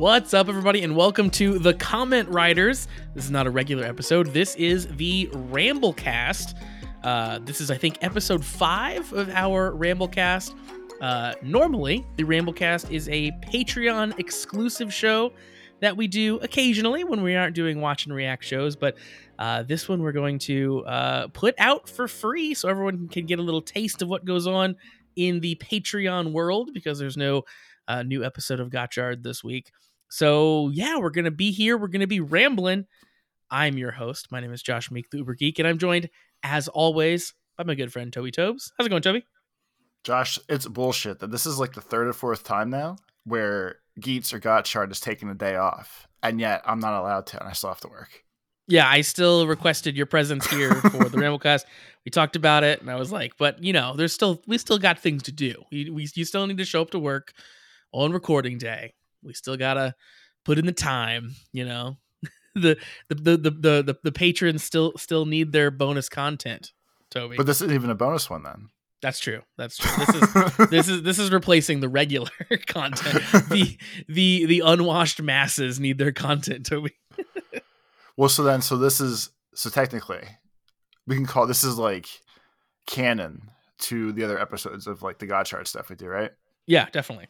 What's up, everybody, and welcome to the Comment Riders. This is not a regular episode. This is the Ramblecast. Uh, this is, I think, episode five of our Ramblecast. Uh, normally, the Ramblecast is a Patreon exclusive show that we do occasionally when we aren't doing watch and react shows, but uh, this one we're going to uh, put out for free so everyone can get a little taste of what goes on in the Patreon world because there's no uh, new episode of Gotchard this week. So yeah, we're gonna be here. We're gonna be rambling. I'm your host. My name is Josh Meek, the Uber Geek, and I'm joined, as always, by my good friend Toby Tobes. How's it going, Toby? Josh, it's bullshit that this is like the third or fourth time now where Geets or Gotchard has taken a day off, and yet I'm not allowed to, and I still have to work. Yeah, I still requested your presence here for the Ramblecast. We talked about it, and I was like, but you know, there's still we still got things to do. We, we you still need to show up to work on recording day. We still gotta put in the time. You know, the the the the the, the, patrons still still need their bonus content. Toby, But this isn't even a bonus one then. that's true. That's true. This is this is this is replacing the regular content. The the the unwashed masses need their content, Toby. well, so then, so this is so technically, we can call this is like canon to the other episodes of like the Gotchard stuff we do, right? Yeah, definitely.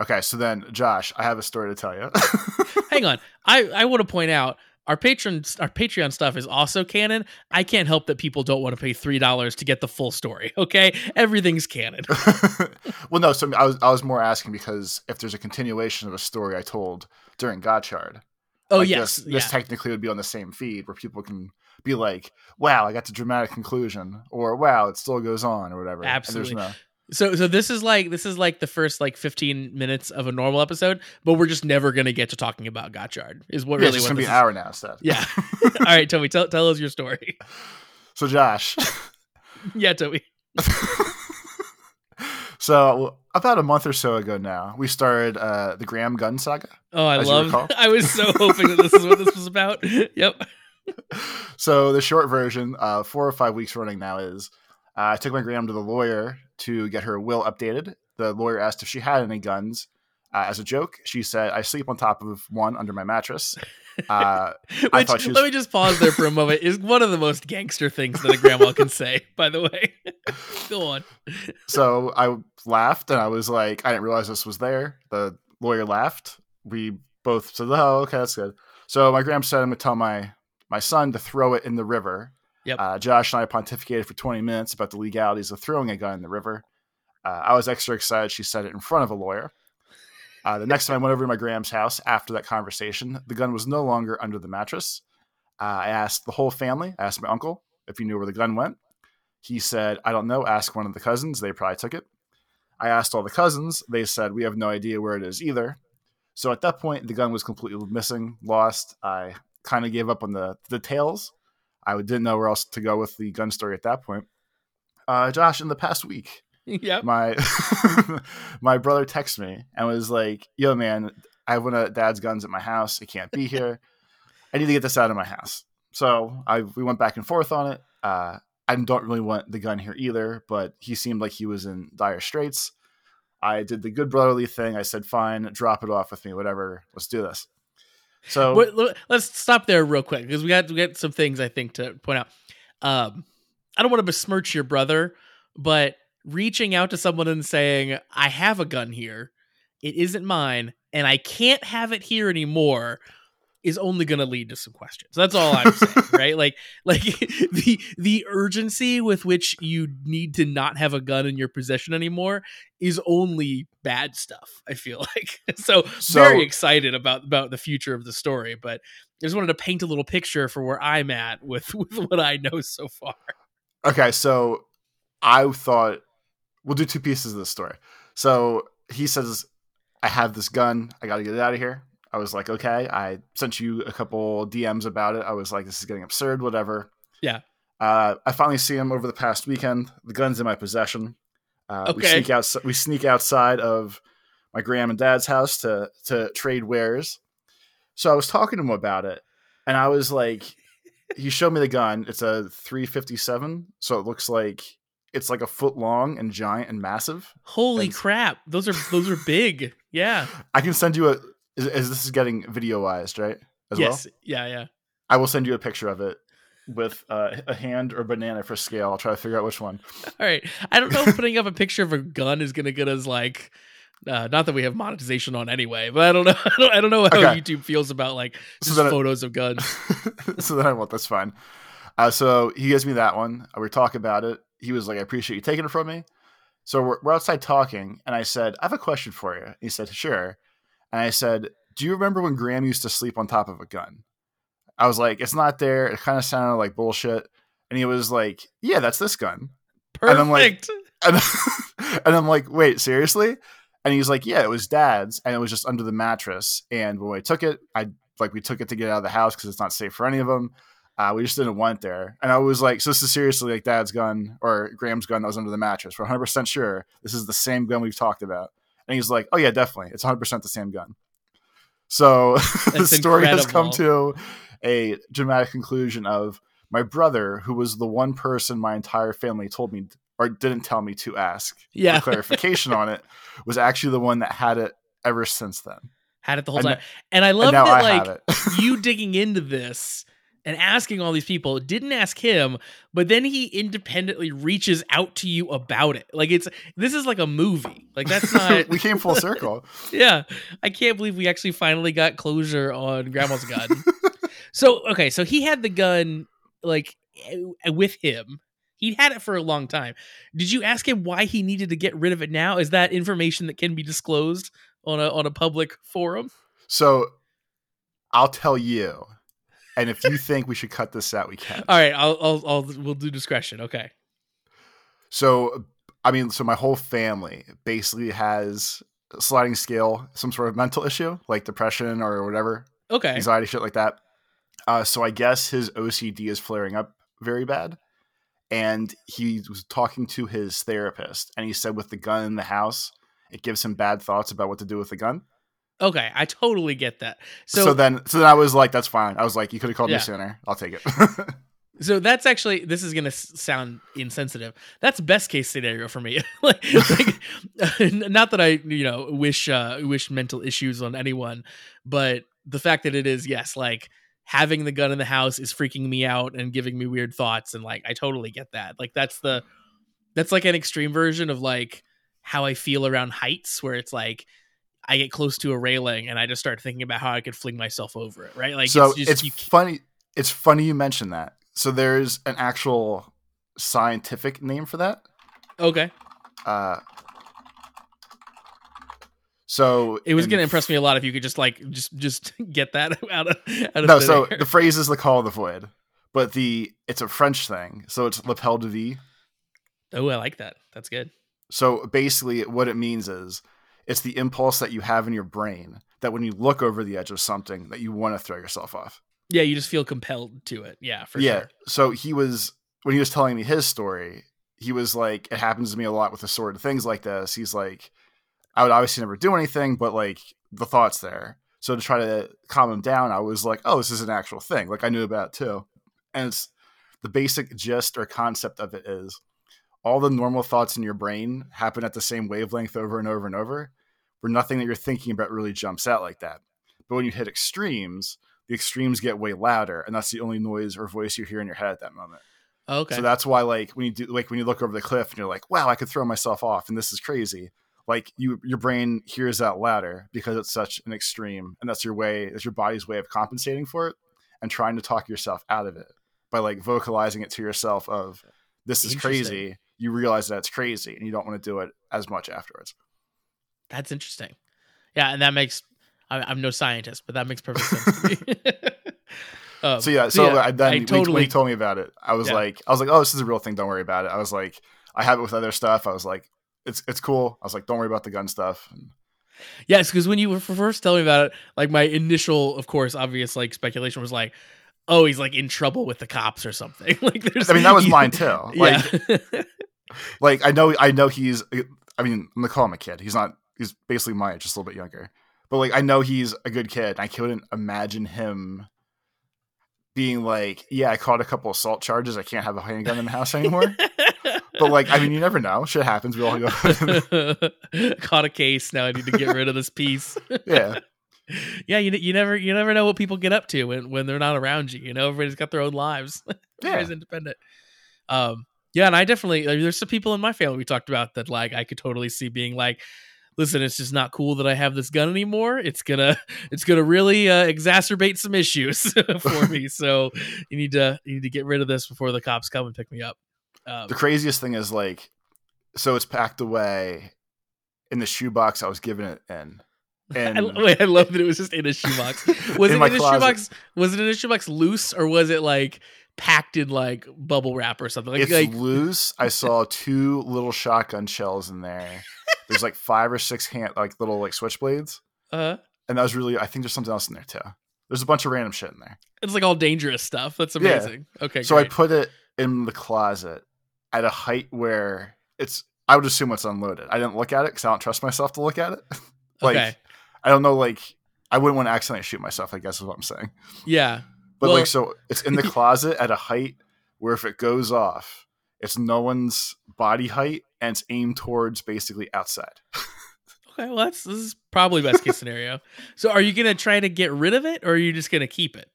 Okay, so then, Josh, I have a story to tell you. Hang on. I I want to point out our patron our Patreon stuff is also canon. I can't help that people don't want to pay three dollars to get the full story. Okay, everything's canon. well, no, so I was I was more asking because if there's a continuation of a story I told during Gotchard, Oh like yes, this, this yeah. technically would be on the same feed where people can be like, "Wow, I got to dramatic conclusion," or "Wow, it still goes on," or whatever. And there's Absolutely. no- So so this is like this is like the first like 15 minutes of a normal episode, but we're just never gonna get to talking about Gotchard. Is what yeah, really it's gonna be an hour now instead. Yeah. All right, Toby, tell tell us your story. So, Josh, yeah, Toby. so about a month or so ago now, we started uh, the Gram Gun Saga. Oh, I love. I was so hoping that this is what this was about. Yep. So the short version, uh, four or five weeks running now, is I took my grandma to the lawyer to get her will updated. The lawyer asked if she had any guns. Uh, as a joke, she said, "I sleep on top of one under my mattress." Uh, Which, was- let me just pause there for a moment. Is one of the most gangster things that a grandma can say. By the way, go on. so I laughed and I was like, I didn't realize this was there. The lawyer laughed. We both said, "Oh, okay, that's good." So my grandma said, "I'm gonna tell my my son to throw it in the river." Yep. Uh, Josh and I pontificated for 20 minutes about the legalities of throwing a gun in the river. Uh, I was extra excited. She said it in front of a lawyer. Uh, the next time I went over to my Gram's house after that conversation, the gun was no longer under the mattress. Uh, I asked the whole family. I asked my uncle if he knew where the gun went. He said, I don't know. Ask one of the cousins. They probably took it. I asked all the cousins. They said, We have no idea where it is either. So at that point, the gun was completely missing, lost. I kind of gave up on the the details. I didn't know where else to go with the gun story at that point. Uh, Josh, in the past week, Yep. my my brother texted me and was like, "Yo, man, I have one of Dad's guns at my house. It can't be here. I need to get this out of my house." So I we went back and forth on it. Uh, I don't really want the gun here either, but he seemed like he was in dire straits. I did the good brotherly thing. I said, "Fine, drop it off with me, whatever. Let's do this." So l- let's stop there real quick because we got we got some things I think to point out. Um, I don't want to besmirch your brother, but reaching out to someone and saying, "I have a gun here, it isn't mine, and I can't have it here anymore," is only going to lead to some questions. That's all I'm saying, right? Like, like the the urgency with which you need to not have a gun in your possession anymore is only bad stuff. I feel like so, So- very excited about about the future of the story, but I just wanted to paint a little picture for where I'm at with with what I know so far. Okay, so I thought we'll do two pieces of this story. So he says, I have this gun. I got to get it out of here. I was like, okay. I sent you a couple DMs about it. I was like, this is getting absurd, whatever. Yeah. Uh, I finally see him over the past weekend. The gun's in my possession. Uh, We Okay. sneak out. We sneak outside of my grandma and Dad's house to to trade wares. So I was talking to him about it, and I was like, he showed me the gun. It's a 357, so it looks like it's like a foot long and giant and massive. Holy And- crap! Those are those are big. Yeah. I can send you a is, is this is getting videoized, right? As yes. well. Yeah. Yeah. I will send you a picture of it with uh, a hand or banana for scale. I'll try to figure out which one. All right. I don't know if putting up a picture of a gun is going to get us like. Uh, not that we have monetization on anyway, but I don't know. I don't, I don't know how Okay. YouTube feels about like just it- photos of guns. so then I won't. That's fine. Uh, so he gives me that one. We talk about it. He was like, "I appreciate you taking it from me." So we're, we're outside talking, and I said, "I have a question for you." He said, "Sure." And I said, "Do you remember when Gram used to sleep on top of a gun?" I was like, "It's not there." It kind of sounded like bullshit. And he was like, "Yeah, that's this gun." And I'm like- Perfect. And, and I'm like, "Wait, seriously?" And he's like, "Yeah, it was dad's, and it was just under the mattress. And when I took it, I like we took it to get out of the house because it's not safe for any of them. Uh, we just didn't want it there. And I was like, so this is seriously like dad's gun or Gram's gun that was under the mattress. We're 100% sure this is the same gun we've talked about. And he's like, oh, yeah, definitely. It's 100% the same gun. So the story has come to a dramatic conclusion of my brother, who was the one person my entire family told me or didn't tell me to ask Yeah. for clarification on it, was actually the one that had it ever since then. Had it the whole And time. And I love and that I like you digging into this and asking all these people didn't ask him but then he independently reaches out to you about it. Like it's this is like a movie. Like that's not we came full circle. yeah. I can't believe we actually finally got closure on grandma's gun. So okay so he had the gun like eh, with him. He'd had it for a long time. Did you ask him why he needed to get rid of it now? Is that information that can be disclosed on a on a public forum? So I'll tell you. And if you think we should cut this out, we can. all right i'll i'll, I'll we'll do discretion okay So, I mean, so my whole family basically has sliding scale, some sort of mental issue, like depression or whatever, okay anxiety, shit like that. Uh, so I guess his OCD is flaring up very bad. And he was talking to his therapist, and he said, with the gun in the house, it gives him bad thoughts about what to do with the gun. Okay, I totally get that. So, So, then, so then I was like, "That's fine." I was like, "You could have called Yeah. me sooner. I'll take it." so that's actually this is gonna sound insensitive. That's best case scenario for me. like, like, not that I you know wish uh, wish mental issues on anyone, but the fact that it is yes, like having the gun in the house is freaking me out and giving me weird thoughts, and like I totally get that. Like that's the that's like an extreme version of like how I feel around heights, where it's like. I get close to a railing and I just start thinking about how I could fling myself over it, right? Like so it's it's, just you funny. It's funny you mention that. So there's an actual scientific name for that. okay. Uh, so It was going to impress me a lot if you could just like just just get that out of out of No, so air. the phrase is the call of the void, but the it's a French thing. So it's l'appel du vide. oh, I like that. That's good. So basically, what it means is it's the impulse that you have in your brain that when you look over the edge of something that you want to throw yourself off. Yeah, you just feel compelled to it. Yeah, for yeah. sure. So he was when he was telling me his story, he was like, "It happens to me a lot with of things like this." He's like, "I would obviously never do anything, but like the thoughts there." So to try to calm him down, I was like, "Oh, this is an actual thing." Like I knew about it too, and it's the basic gist or concept of it is all the normal thoughts in your brain happen at the same wavelength over and over and over, where nothing that you're thinking about really jumps out like that. But when you hit extremes, the extremes get way louder, and that's the only noise or voice you hear in your head at that moment. Okay. So that's why, like, when you do, like, when you look over the cliff and you're like, "Wow, I could throw myself off," and this is crazy. Like, you, your brain hears that louder because it's such an extreme, and that's your way, that's your body's way of compensating for it and trying to talk yourself out of it by like vocalizing it to yourself of, "This is crazy." You realize that it's crazy, and you don't want to do it as much afterwards. That's interesting. Yeah, and that makes I, I'm no scientist, but that makes perfect sense to me. Um, So yeah, so I, then I when he- totally when he told me about it, I was Yeah. like, I was like, oh, this is a real thing. Don't worry about it. I was like, I have it with other stuff. I was like, it's it's cool. I was like, don't worry about the gun stuff. And Yes, because when you were first telling me about it, like my initial, of course, obvious like speculation was like, oh, he's like in trouble with the cops or something. like, there's, I mean, that was mine too. Like, yeah, like I know, I know he's. I mean, I'm gonna call him a kid. He's not. He's basically my age, just a little bit younger. But like, I know he's a good kid. I couldn't imagine him being like, yeah, I caught a couple assault charges. I can't have a handgun in the house anymore. but like, I mean, you never know. Shit happens. We all go. caught a case. Now I need to get rid of this piece. yeah. yeah, you you never you never know what people get up to when when they're not around you. You know, everybody's got their own lives. Yeah. Everybody's independent. Um, yeah, and I definitely like, there's some people in my family we talked about that like I could totally see being like, listen, it's just not cool that I have this gun anymore. It's gonna it's gonna really uh, exacerbate some issues for me. So you need to you need to get rid of this before the cops come and pick me up. Um, The craziest thing is like, so it's packed away in the shoebox I was given it in. And I, wait, I love that it was just in a shoebox. Was In it in a closet. shoebox? Was it in a shoebox loose or was it like packed in like bubble wrap or something? Like, it's like loose. I saw two little shotgun shells in there. There's like five or six hand like little like switchblades. uh, And that was really I think there's something else in there too. There's a bunch of random shit in there. it's like all dangerous stuff. That's Yeah. amazing. Okay, so I put it in the closet at a height where it's I would assume it's unloaded. I didn't look at it because I don't trust myself to look at it. like okay, I don't know like I wouldn't want to accidentally shoot myself, I guess is what I'm saying. yeah, But Well- like so it's in the closet at a height where if it goes off, it's no one's body height and it's aimed towards basically outside. okay. Well, that's this is probably best case scenario. So, are you gonna try to get rid of it or are you just gonna keep it?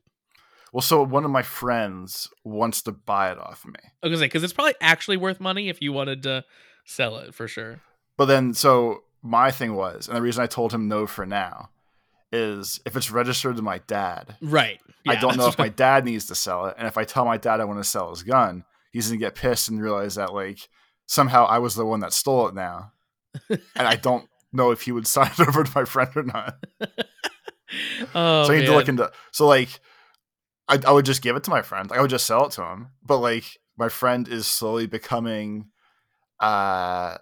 Well, so one of my friends wants to buy it off me. I was gonna say because it's probably actually worth money if you wanted to sell it for sure. But then, so my thing was, and the reason I told him no for now is if it's registered to my dad, Right. I don't know if my dad needs to sell it. And if I tell my dad I want to sell his gun, he's going to get pissed and realize that, like, somehow I was the one that stole it now. and I don't know if he would sign it over to my friend or not. oh, so I need to look into, so, like, I, I would just give it to my friend. Like, I would just sell it to him. But, like, my friend is slowly becoming uh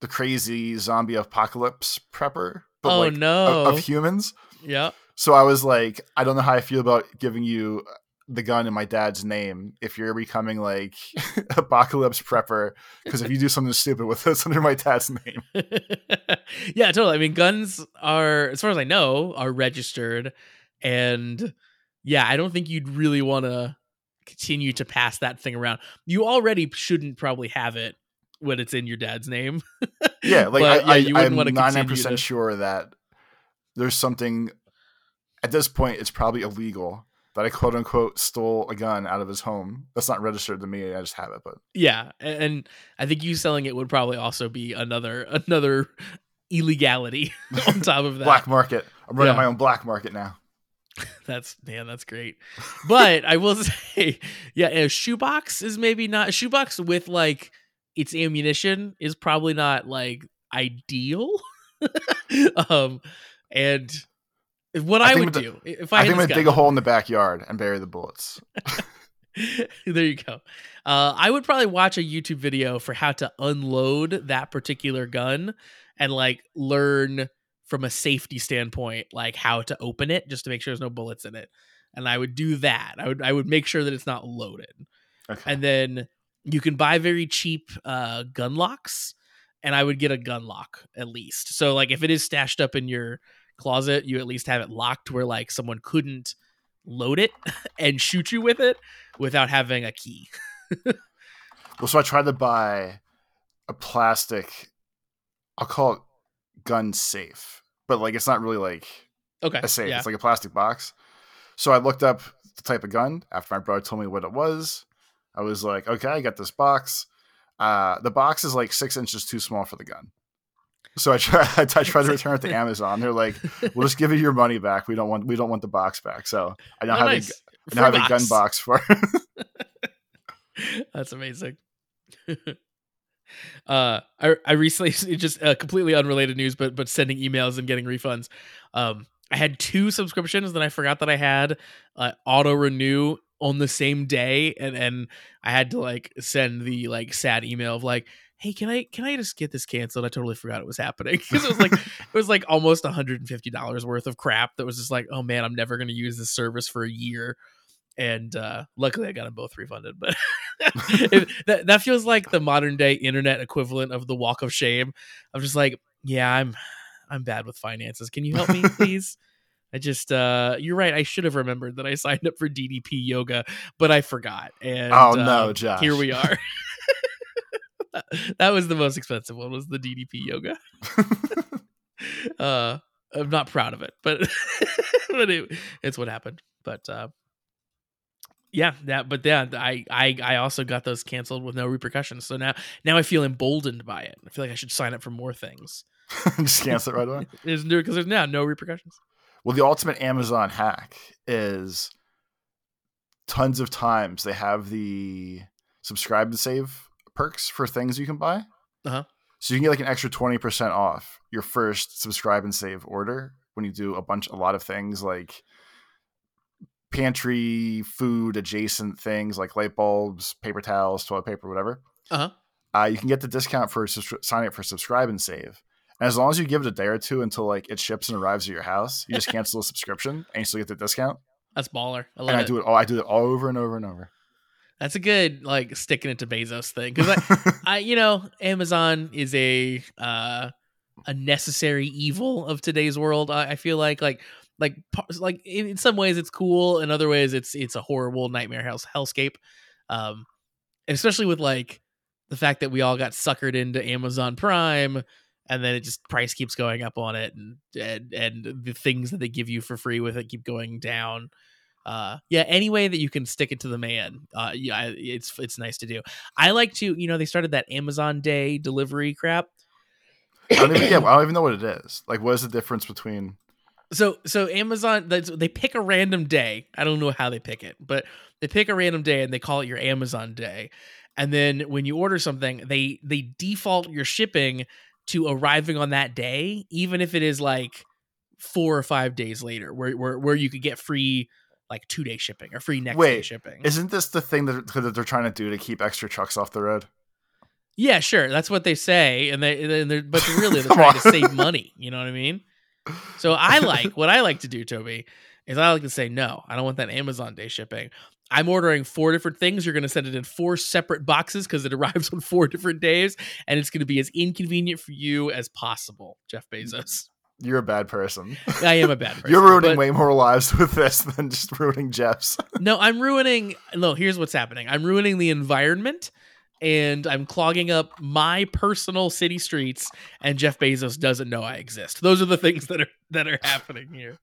the crazy zombie apocalypse prepper. But oh like no. of, of humans. yeah. So I was like, I don't know how I feel about giving you the gun in my dad's name if you're becoming like apocalypse prepper. Because if you do something stupid with this under my dad's name, yeah, totally. I mean, guns are, as far as I know, are registered, and yeah, I don't think you'd really want to continue to pass that thing around. You already shouldn't probably have it when it's in your dad's name. yeah, like But, I, you I, wouldn't I'm wanna ninety percent to- sure that there's something at this point. It's probably illegal that I quote unquote stole a gun out of his home. That's not registered to me. I just have it, but Yeah, and I think you selling it would probably also be another another illegality on top of that. black market. I'm running Yeah. my own black market now. That's man, that's great. But I will say, yeah, a shoebox is maybe not a shoebox with like its ammunition is probably not like ideal. um, and what I I, would do if I, I think I'm gonna dig a hole in the backyard and bury the bullets. there you go. Uh, I would probably watch a YouTube video for how to unload that particular gun and like learn from a safety standpoint, like how to open it, just to make sure there's no bullets in it. And I would do that. I would I would make sure that it's not loaded. Okay. And then you can buy very cheap uh, gun locks, and I would get a gun lock at least. So like if it is stashed up in your closet, you at least have it locked where like someone couldn't load it and shoot you with it without having a key. Well, so I tried to buy a plastic. I'll call it gun safe, but like it's not really like Okay. a safe. Yeah. It's like a plastic box. So I looked up the type of gun after my brother told me what it was. I was like, okay, I got this box. Uh, the box is like six inches too small for the gun. So I try, I tried to return it to Amazon. They're like, "We'll just give you your money back. We don't want we don't want the box back." So I now Oh, have nice. a, I now have a gun box. box for. That's amazing. uh, I I recently just uh, completely unrelated news, but but sending emails and getting refunds. Um, I had two subscriptions that I forgot that I had uh, auto renew on the same day, and and I had to like send the like sad email of like. Hey, can I can I just get this canceled? I totally forgot it was happening because it was like it was like almost $150 worth of crap that was just like, oh man, I'm never gonna use this service for a year and uh, luckily I got them both refunded. But that that feels like the modern day internet equivalent of the walk of shame. I'm just like, yeah, I'm I'm bad with finances. Can you help me, please? I just uh you're right. I should have remembered that I signed up for DDP yoga, but I forgot. And Oh, no, uh, Josh. Here we are. that was the most expensive one was the DDP yoga. uh I'm not proud of it, but but it, it's what happened. But uh, yeah, that. But yeah, I I I also got those canceled with no repercussions. So now now I feel emboldened by it. I feel like I should sign up for more things. Just cancel it right away. There's because there's now no repercussions. Well, the ultimate Amazon hack is tons of times they have the subscribe and save perks for things you can buy. Uh-huh. So you can get like an extra 20% off your first subscribe and save order when you do a bunch a lot of things like pantry food adjacent things like light bulbs, paper towels, toilet paper, whatever. Uh-huh. Uh, you can get the discount for subscri- signing up for subscribe and save. And as long as you give it a day or two until like it ships and arrives at your house, you just cancel the subscription and you still get the discount. That's baller. I love And I it. do it all I do it all over and over and over. That's a good like sticking it to Bezos thing because I, I, you know, Amazon is a uh a necessary evil of today's world. I, I feel like like like like in, in some ways it's cool, in other ways it's it's a horrible nightmare house hellscape. Um, especially with like the fact that we all got suckered into Amazon Prime. And then it just price keeps going up on it, and and and the things that they give you for free with it keep going down uh yeah any way that you can stick it to the man uh yeah it's it's nice to do i like to you know they started that amazon day delivery crap I don't even, yeah, I don't even know what it is. Like, what is the difference between? so so amazon they pick a random day i don't know how they pick it but they pick a random day and they call it your amazon day and then when you order something they they default your shipping to arriving on that day even if it is like four or five days later where where, where you could get free like two day shipping or free next day shipping Isn't this the thing that, that they're trying to do to keep extra trucks off the road? Yeah, sure. That's what they say, and they, and they're, but really they're trying to save money. You know what I mean? So I like what I like to do, Toby, is I like to say no. I don't want that Amazon Day shipping. I'm ordering four different things. You're going to send it in four separate boxes because it arrives on four different days, and it's going to be as inconvenient for you as possible, Jeff Bezos. You're a bad person. I am a bad person. You're ruining way more lives with this than just ruining Jeff's. No, I'm ruining. No, here's what's happening. I'm ruining the environment, and I'm clogging up my personal city streets. And Jeff Bezos doesn't know I exist. Those are the things that are that are happening here.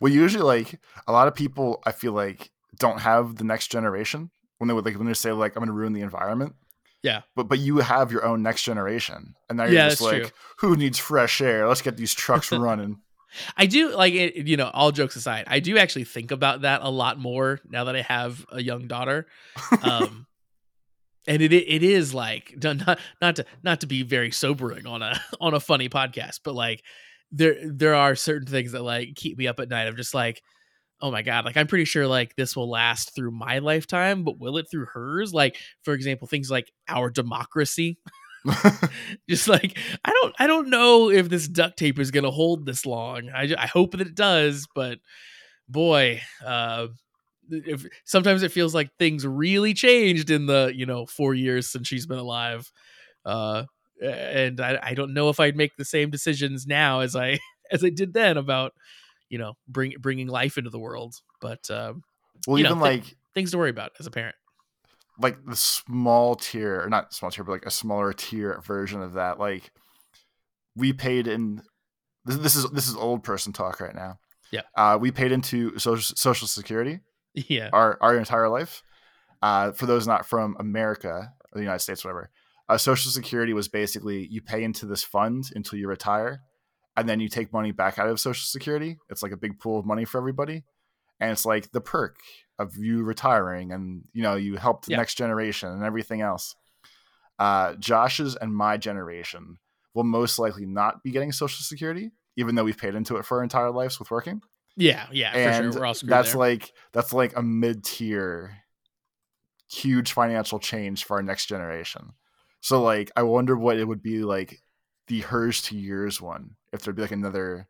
well, usually, like a lot of people, I feel like don't have the next generation when they would like when they say like I'm going to ruin the environment. Yeah. But but you have your own next generation, and now you're Yeah, just like, true. who needs fresh air? Let's get these trucks running. I do like it. You know, all jokes aside, I do actually think about that a lot more now that I have a young daughter. Um, and it it is like not not to not to be very sobering on a on a funny podcast, but like there there are certain things that like keep me up at night. I'm just like, oh my god, like I'm pretty sure like this will last through my lifetime, but will it through hers? Like for example, things like our democracy. just like I don't I don't know if this duct tape is gonna hold this long. I I hope that it does, but boy, uh, if sometimes it feels like things really changed in the you know four years since she's been alive, uh, and I I don't know if I'd make the same decisions now as I as I did then about you know bring bringing life into the world, but um, well, You know, even like things to worry about as a parent. like the small tier or not small tier but like a smaller tier version of that like we paid in this, this is this is old person talk right now Yeah. uh we paid into social social security Yeah, our our entire life uh for those not from america or the united states whatever uh, social security was basically you pay into this fund until you retire and then you take money back out of social security it's like a big pool of money for everybody and it's like the perk of you retiring and you know you help the Yeah. next generation and everything else uh josh's and my generation will most likely not be getting social security even though we've paid into it for our entire lives with working yeah, yeah, for and sure. That's there. like that's like a mid-tier huge financial change for our next generation so like i wonder what it would be like the hers to yours one if there'd be like another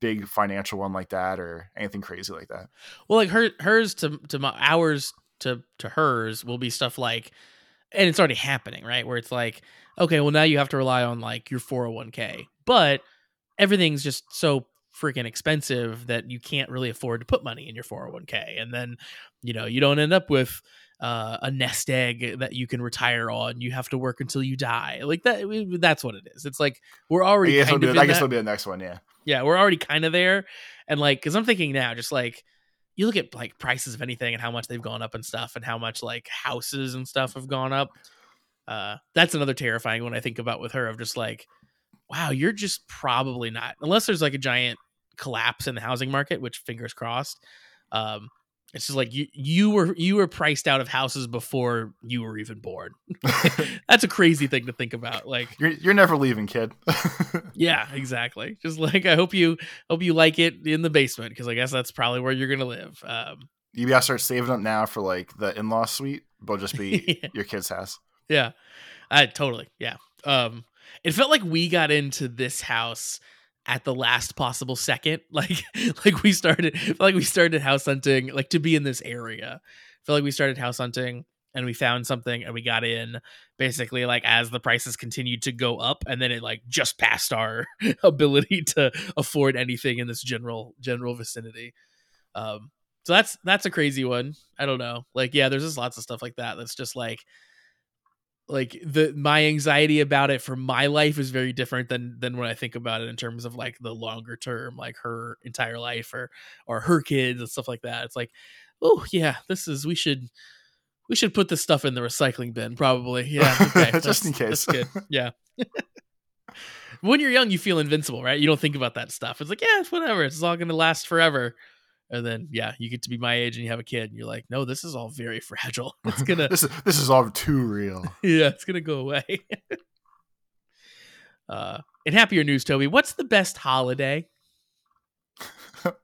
big financial one like that or anything crazy like that Well, like her hers to to my ours to to hers will be stuff like, and it's already happening, right? Where it's like, okay, well now you have to rely on like your four hundred one k, but everything's just so freaking expensive that you can't really afford to put money in your four hundred one k, and then you know you don't end up with. Uh, a nest egg that you can retire on. You have to work until you die. Like that. That's what it is. It's like we're i already guess, it'll kind be, I guess it'll be the next one yeah Yeah, we're already kind of there. And like, because I'm thinking now, just like, you look at like prices of anything and how much they've gone up and stuff, and how much like houses and stuff have gone up. Uh, that's another terrifying one I think about with her of just like, wow, you're just probably not, unless there's like a giant collapse in the housing market, which fingers crossed. Um, it's just like you you were you were priced out of houses before you were even born. That's a crazy thing to think about. Like you're you're never leaving, kid. yeah, exactly. Just like I hope you hope you like it in the basement because I guess that's probably where you're gonna live. Um, you gotta start saving up now for like the in law suite, but just be yeah. your kid's house. Yeah, I totally yeah. Um, it felt like we got into this house at the last possible second. Like like we started like we started house hunting like to be in this area. I feel like we started house hunting and we found something and we got in basically like as the prices continued to go up and then it like just passed our ability to afford anything in this general general vicinity. Um so that's that's a crazy one. I don't know. Like yeah, there's just lots of stuff like that that's just like like the my anxiety about it for my life is very different than than when I think about it in terms of like the longer term, like her entire life or or her kids and stuff like that. It's like, oh yeah, this is we should we should put this stuff in the recycling bin probably. Yeah, okay, just in case. That's good. Yeah. when you're young, you feel invincible, right? You don't think about that stuff. It's like, yeah, it's whatever. It's all going to last forever and then yeah you get to be my age and you have a kid and you're like no this is all very fragile. It's gonna this is this is all too real. Yeah it's gonna go away. Uh in happier news toby. What's the best holiday?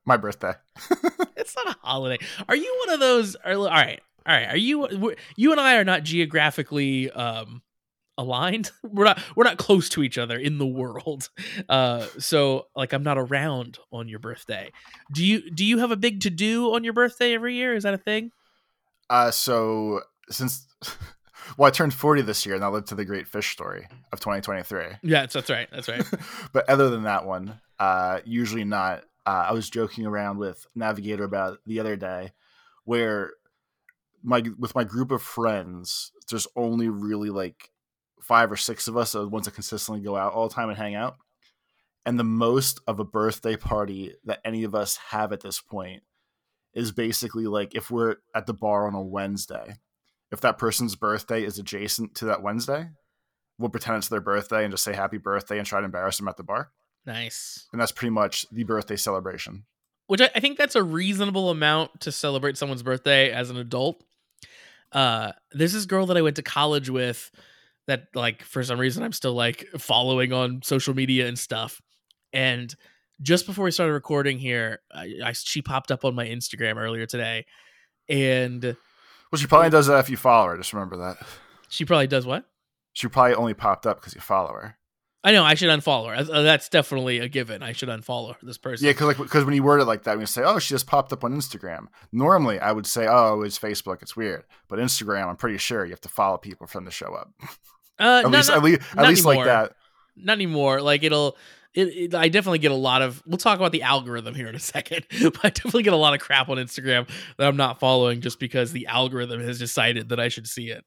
My birthday. It's not a holiday. Are you one of those are, all right all right are you you and i are not geographically um aligned. We're not we're not close to each other in the world. Uh so like i'm not around on your birthday. Do you do you have a big to do on your birthday every year? Is that a thing? Uh so since well i turned 40 this year and i lived to the great fish story of 2023 yeah that's, that's right that's right. But other than that one uh usually not. Uh, i was joking around with navigator about the other day where my with my group of friends there's only really like five or six of us are the ones that consistently go out all the time and hang out. And the most of a birthday party that any of us have at this point is basically like if we're at the bar on a Wednesday, if that person's birthday is adjacent to that Wednesday, we'll pretend it's their birthday and just say happy birthday and try to embarrass them at the bar. Nice. And that's pretty much the birthday celebration. Which I, think that's a reasonable amount to celebrate someone's birthday as an adult. Uh, there's this girl that I went to college with that like for some reason I'm still like following on social media and stuff. And just before we started recording here, I, I she popped up on my Instagram earlier today, and well, she probably does that if you follow her. Just remember that she probably does what? She probably only popped up because you follow her. I know I should unfollow her. Uh, that's definitely a given. I should unfollow this person. Yeah, because like because when you word it like that, when you say, "Oh, she just popped up on Instagram," normally I would say, "Oh, it's Facebook. It's weird." But Instagram, I'm pretty sure you have to follow people for them to show up. Uh, at, least, not, at least, at least like that. Not anymore. Like it'll. It, it, I definitely get a lot of. We'll talk about the algorithm here in a second. But I definitely get a lot of crap on Instagram that I'm not following just because the algorithm has decided that I should see it.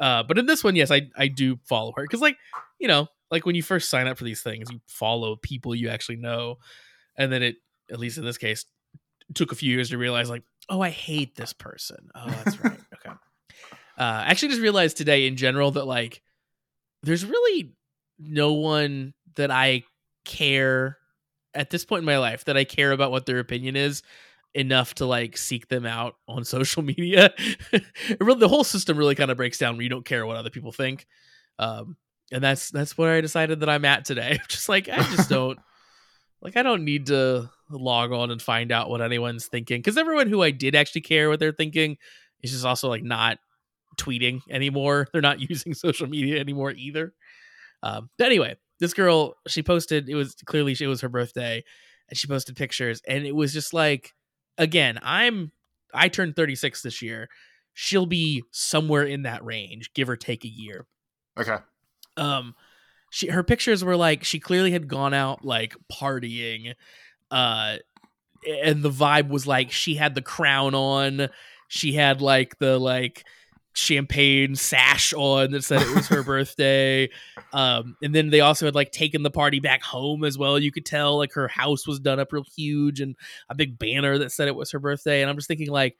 Uh, but in this one, yes, I I do follow her because like you know like when you first sign up for these things, you follow people you actually know, and then it at least in this case took a few years to realize like oh I hate this person. Oh that's right. okay. Uh, I actually just realized today in general that like there's really no one that I care at this point in my life that I care about what their opinion is enough to like seek them out on social media. really, the whole system really kind of breaks down where you don't care what other people think. Um, and that's that's where I decided that I'm at today. just like I just don't like I don't need to log on and find out what anyone's thinking because everyone who I did actually care what they're thinking is just also like not tweeting anymore. They're not using social media anymore either. Um, but anyway, this girl, she posted, it was clearly it was her birthday, and she posted pictures, and it was just like, again, I'm I turned 36 this year. She'll be somewhere in that range, give or take a year. Okay. Um, she her pictures were like she clearly had gone out like partying, uh, and the vibe was like she had the crown on, she had like the like champagne sash on that said it was her birthday. Um, and then they also had like taken the party back home as well. You could tell like her house was done up real huge and a big banner that said it was her birthday. And I'm just thinking like,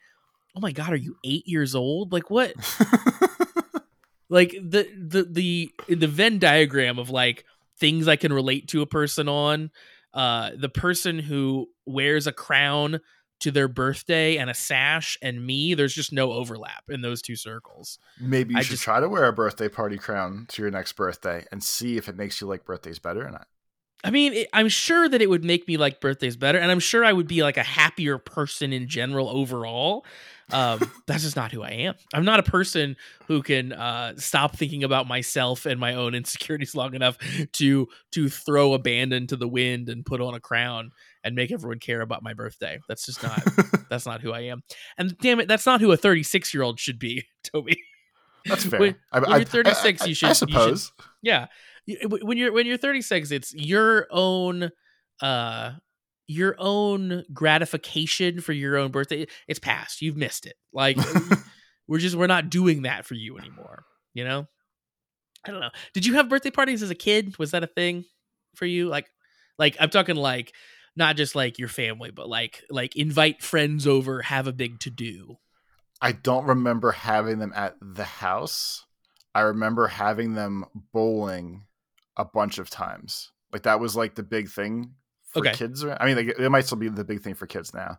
oh my god, are you eight years old? Like what? like the the the in the Venn diagram of like things I can relate to a person on. Uh, the person who wears a crown to their birthday and a sash and me, there's just no overlap in those two circles. Maybe you I should just- try to wear a birthday party crown to your next birthday and see if it makes you like birthdays better or not. I mean, it, I'm sure that it would make me like birthdays better, and I'm sure I would be like a happier person in general overall. Um, that's just not who I am. I'm not a person who can uh, stop thinking about myself and my own insecurities long enough to to throw abandon to the wind and put on a crown and make everyone care about my birthday. That's just not that's not who I am. And damn it, that's not who a 36 year old should be, Toby. That's fair. When- I, when I- you're 36, I- you should- I you should- suppose. Yeah. When you're when you're 36, it's your own uh your own gratification for your own birthday. It's past. You've missed it. Like we're just we're not doing that for you anymore, you know? I don't know. Did you have birthday parties as a kid? Was that a thing for you? Like like I'm talking like not just like your family, but like like invite friends over, have a big to do. I don't remember having them at the house. I remember having them bowling a bunch of times. Like that was like the big thing for Okay. kids. I mean, like, it might still be the big thing for kids now.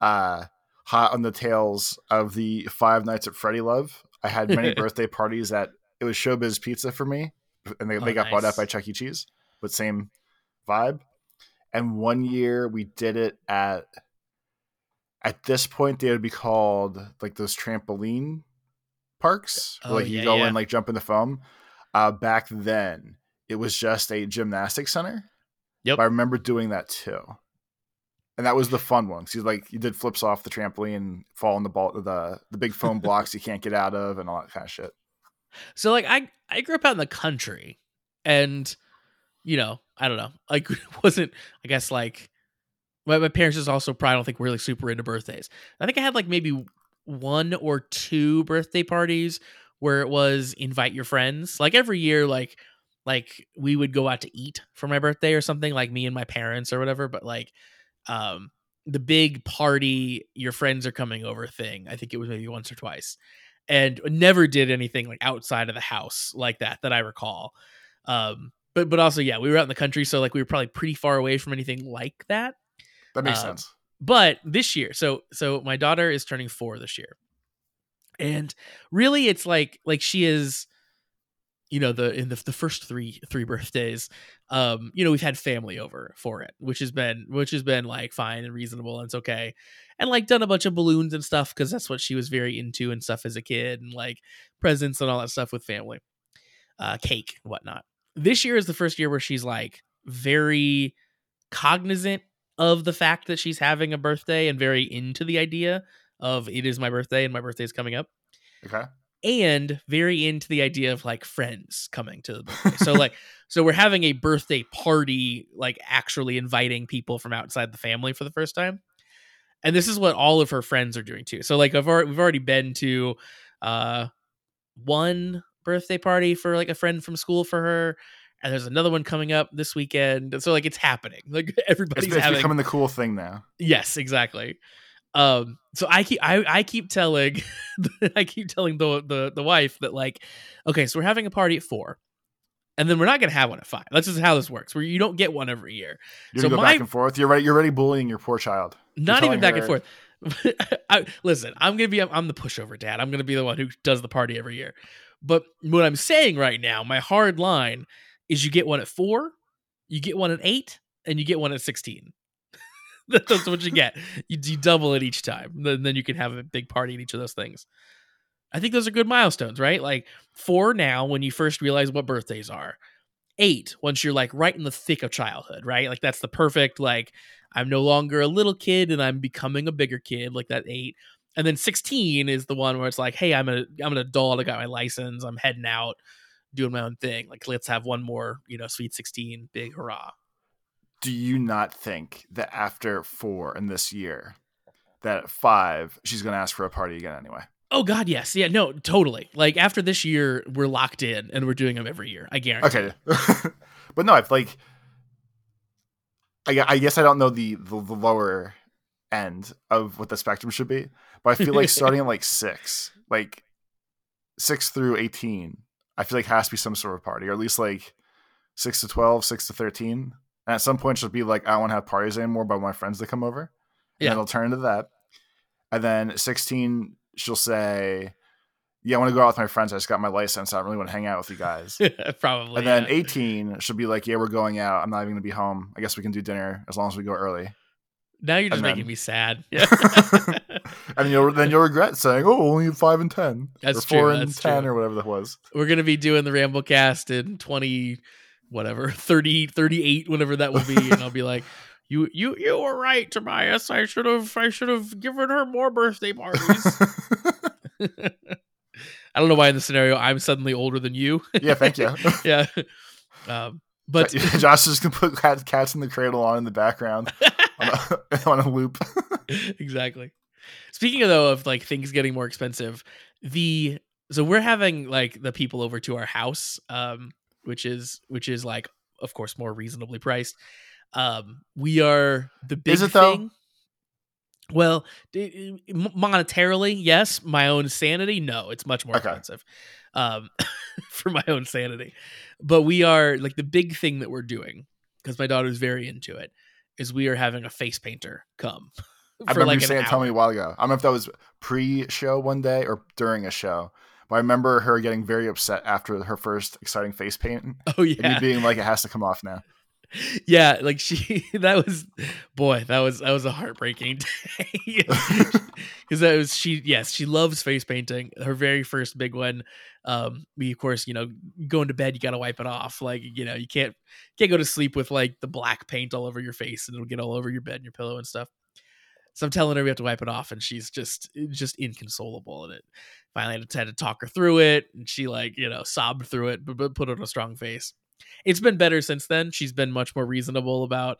Uh, hot on the tails of the Five Nights at Freddy love. I had many birthday parties at it was Showbiz Pizza for me, and they, Oh, they got bought nice. out by Chuck E. Cheese, but same vibe. And one year we did it at at this point they would be called like those trampoline parks Oh, like you yeah, go yeah. and like jump in the foam uh back then it was just a gymnastics center Yep. but i remember doing that too and that was the fun one because like you did flips off the trampoline fall in the ball the the big foam blocks you can't get out of and all that kind of shit So like I I grew up out in the country and you know, I don't know. Like wasn't I guess like my, my parents just also probably don't think we're really super into birthdays. I think I had like maybe one or two birthday parties where it was invite your friends. Like every year like like we would go out to eat for my birthday or something like me and my parents or whatever, but like um the big party your friends are coming over thing. I think it was maybe once or twice and never did anything like outside of the house like that that I recall. Um, but but also yeah, we were out in the country, so like we were probably pretty far away from anything like that. that makes Um, sense But this year, so so my daughter is turning four this year, and really it's like like she is you know the in the, the first three three birthdays um you know we've had family over for it which has been which has been like fine and reasonable and it's okay. And like done a bunch of balloons and stuff because that's what she was very into and stuff as a kid and like presents and all that stuff with family uh cake whatnot. This year is the first year where she's like very cognizant of the fact that she's having a birthday and very into the idea of it is my birthday and my birthday is coming up. Okay and very into the idea of like friends coming to the birthday. so like so we're having a birthday party like actually inviting people from outside the family for the first time. And this is what all of her friends are doing too. So like I've already, we've already been to uh one birthday party for like a friend from school for her and there's another one coming up this weekend. So like it's happening. Like it's, everybody's it's having becoming the cool thing now. Yes, exactly. Um, so I keep I, I keep telling I keep telling the, the the wife that like, okay, so we're having a party at four, and then we're not gonna have one at five. That's just how this works. Where you don't get one every year. you're So gonna go my- back and forth you're ready you're already bullying your poor child Not even back and forth. I, listen, I'm gonna be I'm the pushover dad. I'm gonna be the one who does the party every year. But what I'm saying right now, my hard line is you get one at four, you get one at eight, and you get one at sixteen. That's what you get. You, you double it each time. Then, then you can have a big party at each of those things. I think those are good milestones, right? Like four now when you first realize what birthdays are. Eight once you're like right in the thick of childhood, right? Like that's the perfect like I'm no longer a little kid and I'm becoming a bigger kid, like that eight. And then 16 is the one where it's like, hey, I'm a I'm an adult, I got my license, I'm heading out, doing my own thing. Like let's have one more, you know, sweet 16, big hurrah. Do you not think that after four in this year, that at five she's going to ask for a party again anyway? Oh God, yes, yeah, no, totally. Like after this year, we're locked in, and we're doing them every year. I guarantee. Okay, but no, it's like I, I guess I don't know the, the the lower end of what the spectrum should be, but I feel like starting at like six, like six through eighteen, I feel like has to be some sort of party, or at least like six to 12, six to thirteen. And at some point, she'll be like, I don't want to have parties anymore, but my friends to come over. Yeah. And it'll turn into that. And then 16, she'll say, Yeah, I want to go out with my friends. I just got my license. I don't really want to hang out with you guys. Probably. and then yeah. 18, she'll be like, Yeah, we're going out. I'm not even going to be home. I guess we can do dinner as long as we go early. now you're just and making me sad. Yeah. and you'll then you'll regret saying, "Oh, only five and ten, That's or four true, and ten, true. or whatever that was." we're gonna be doing the Ramblecast in twenty, whatever, 30, 38, whenever that will be, and I'll be like. You you you were right, Tobias. I should have I should have given her more birthday parties. I don't know why in the scenario I'm suddenly older than you. yeah, thank you. yeah. Um, but Josh is gonna put cat, cats in the cradle on in the background on a, on a loop. exactly. Speaking of though of like things getting more expensive, the so we're having like the people over to our house, um, which is which is like of course more reasonably priced. Um, we are the big Is it, though? thing. Well, d- m- monetarily, yes. My own sanity, no. It's much more Okay. expensive, um, for my own sanity. But we are like the big thing that we're doing because my daughter's very into it. Is we are having a face painter come. I remember like, you saying, tell me a while ago. I don't know if that was pre-show one day or during a show, but I remember her getting very upset after her first exciting face paint, Oh and yeah, being like, "It has to come off now." yeah. Like she, that was, boy, that was that was a heartbreaking day because that was she. Yes, she loves face painting. Her very first big one. Um, we of course, you know, going to bed, you got to wipe it off. Like you know, you can't can't go to sleep with like the black paint all over your face and it'll get all over your bed and your pillow and stuff. So I'm telling her we have to wipe it off, and she's just eh, just inconsolable. And it finally had to, had to talk her through it, and she like you know sobbed through it, but, but put on a strong face. It's been better since then. She's been much more reasonable about.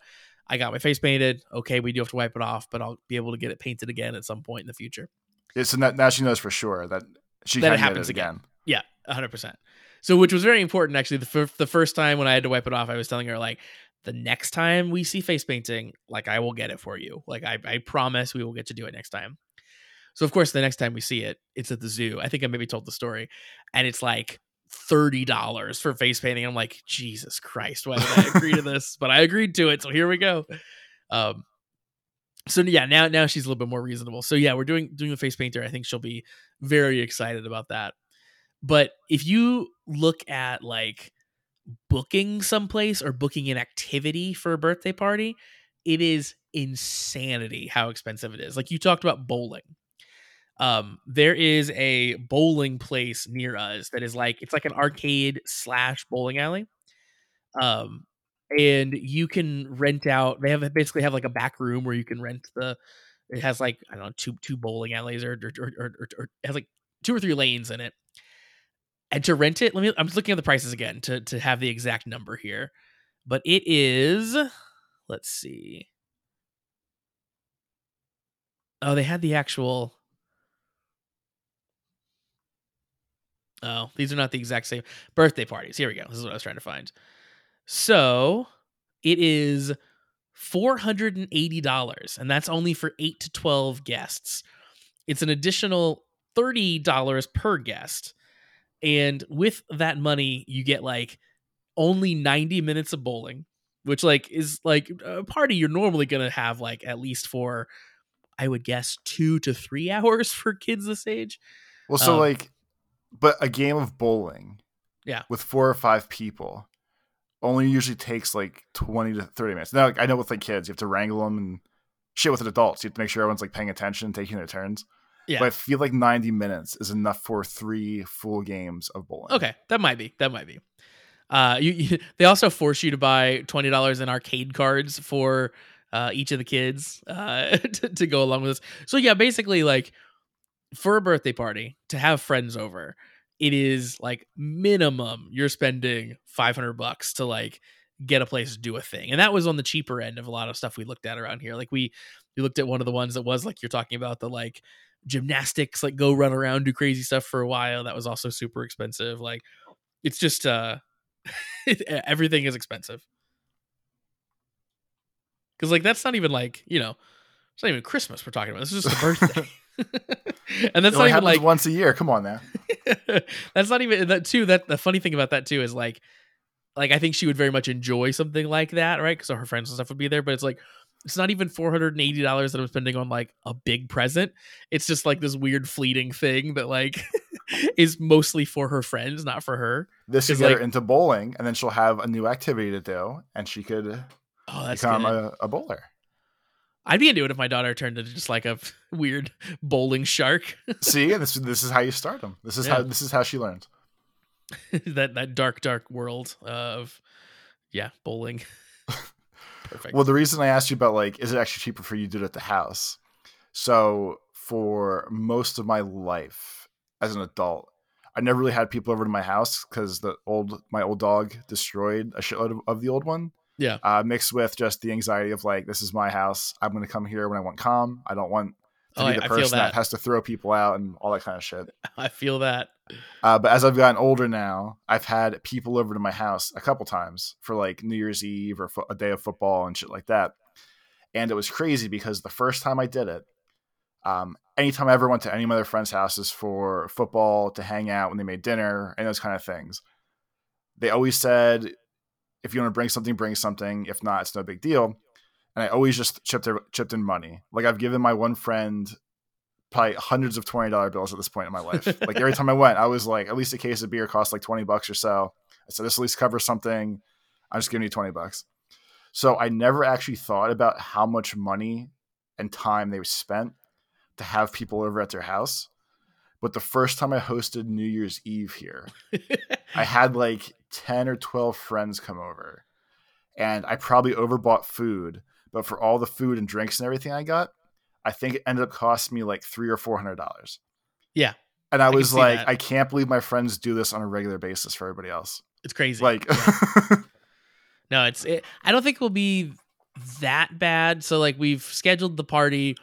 I got my face painted. Okay, we do have to wipe it off, but I'll be able to get it painted again at some point in the future. Yeah, so now, she knows for sure that she That it happens it again. again. Yeah, hundred percent. So, which was very important actually. The fir- the first time when I had to wipe it off, I was telling her like, the next time we see face painting, like I will get it for you. Like I, I promise we will get to do it next time. So of course, the next time we see it, it's at the zoo. I think I maybe told the story, and it's like thirty dollars for face painting. I'm like, Jesus Christ, why did I agree to this? But I agreed to it, so here we go. Um, so yeah, now now she's a little bit more reasonable. So yeah, we're doing doing the face painter. I think she'll be very excited about that. But if you look at like booking someplace or booking an activity for a birthday party, it is insanity how expensive it is. Like you talked about bowling. Um, there is a bowling place near us that is like it's like an arcade slash bowling alley. Um, and you can rent out. They have basically have like a back room where you can rent the. It has like I don't know two two bowling alleys or or or, or, or has like two or three lanes in it. And to rent it, let me. I'm just looking at the prices again to to have the exact number here, but it is. Let's see. Oh, they had the actual. Oh, these are not the exact same birthday parties. Here we go. This is what I was trying to find. So it is $480, and that's only for 8 to 12 guests. It's an additional $30 per guest. And with that money, you get like only 90 minutes of bowling, which like is like a party you're normally going to have like at least for I would guess 2 to 3 hours for kids this age. Well, so Um, like, but a game of bowling, Yeah. with four or five people, only usually takes like twenty to thirty minutes. Now, like, I know with like kids, you have to wrangle them and shit with adults. You have to make sure everyone's like paying attention, taking their turns. Yeah. But I feel like ninety minutes is enough for three full games of bowling. Okay, that might be. That might be. Uh, you, you they also force you to buy twenty dollars in arcade cards for uh, each of the kids uh, to, to go along with this. So yeah, basically like for a birthday party to have friends over, it is like minimum you're spending five hundred bucks to like get a place to do a thing, and that was on the cheaper end of a lot of stuff we looked at around here. Like we we looked at one of the ones that was like you're talking about the like gymnastics, like go run around, do crazy stuff for a while. That was also super expensive. Like it's just uh everything is expensive. Cause like that's not even like, you know, it's not even Christmas we're talking about. This is just a birthday. and that's It not even like once a year. Come on now. that's not even that too. That the funny thing about that too is like, like I think she would very much enjoy something like that, right? Because her friends and stuff would be there. But it's like it's not even four hundred and eighty dollars that I'm spending on like a big present. It's just like this weird fleeting thing that like is mostly for her friends, not for her. This could get her into bowling, and then she'll have a new activity to do, and she could Oh, that's become a, a bowler. I'd be into it if my daughter turned into just like a weird bowling shark. See, this this is how you start them. This is Yeah. how this is how she learns. that that dark, dark world of yeah, bowling. Perfect. Well, the reason I asked you about like, is it actually cheaper for you to do it at the house? So for most of my life as an adult, I never really had people over to my house because the old my old dog destroyed a shitload of, of the old one. Yeah. Uh, mixed with just the anxiety of like, this is my house. I'm going to come here when I want calm. I don't want to Oh, be the I person that. that. has to throw people out and all that kind of shit. I feel that. Uh, but as I've gotten older now, I've had people over to my house a couple times for like New Year's Eve or fo- a day of football and shit like that. And it was crazy because the first time I did it, um, anytime I ever went to any of my other friends' houses for football to hang out when they made dinner and those kind of things, they always said, if you want to bring something, bring something. If not, it's no big deal. And I always just chipped chipped in money. Like I've given my one friend probably hundreds of twenty dollar bills at this point in my life. like every time I went, I was like, at least a case of beer costs like twenty bucks or so. I said, this at least covers something. I'm just giving you twenty bucks. So I never actually thought about how much money and time they spent to have people over at their house. But the first time I hosted New Year's Eve here, I had like 10 or 12 friends come over. And I probably overbought food, but for all the food and drinks and everything I got, I think it ended up costing me like three or four hundred dollars. Yeah. And I can was like, that. I can't believe my friends do this on a regular basis for everybody else. it's crazy. Like No, it's. It, I don't think it will be that bad. So like we've scheduled the party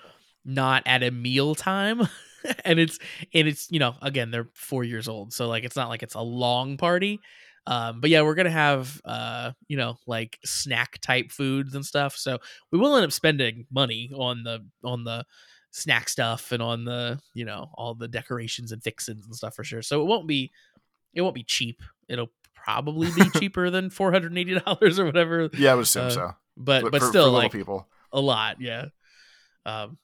not at a meal time, and it's and it's you know again they're four years old, so like it's not like it's a long party. Um, but yeah, we're gonna have uh you know like snack type foods and stuff. So we will end up spending money on the on the snack stuff and on the you know all the decorations and fixins and stuff for sure. So it won't be it won't be cheap. It'll probably be cheaper than four hundred and eighty dollars or whatever. yeah, I would assume Uh, so. But but, for, still for like people. a lot, yeah. Um,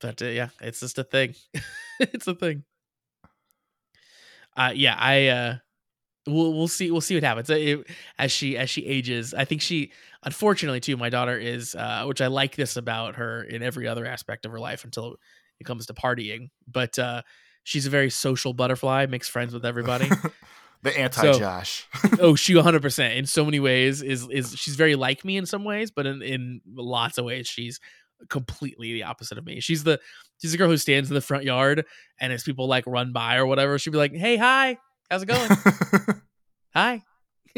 but uh, yeah, it's just a thing. it's a thing. Uh, yeah, I uh, we'll we'll see we'll see what happens Uh, it, as she as she ages. I think she, unfortunately, too, my daughter is, uh, which I like this about her in every other aspect of her life until it comes to partying. But uh, she's a very social butterfly, makes friends with everybody. the anti Josh. oh, she 100% in so many ways is is she's very like me in some ways, but in in lots of ways she's completely the opposite of me. She's the she's the girl who stands in the front yard and as people like run by or whatever, she'd be like, "Hey, hi. How's it going? hi."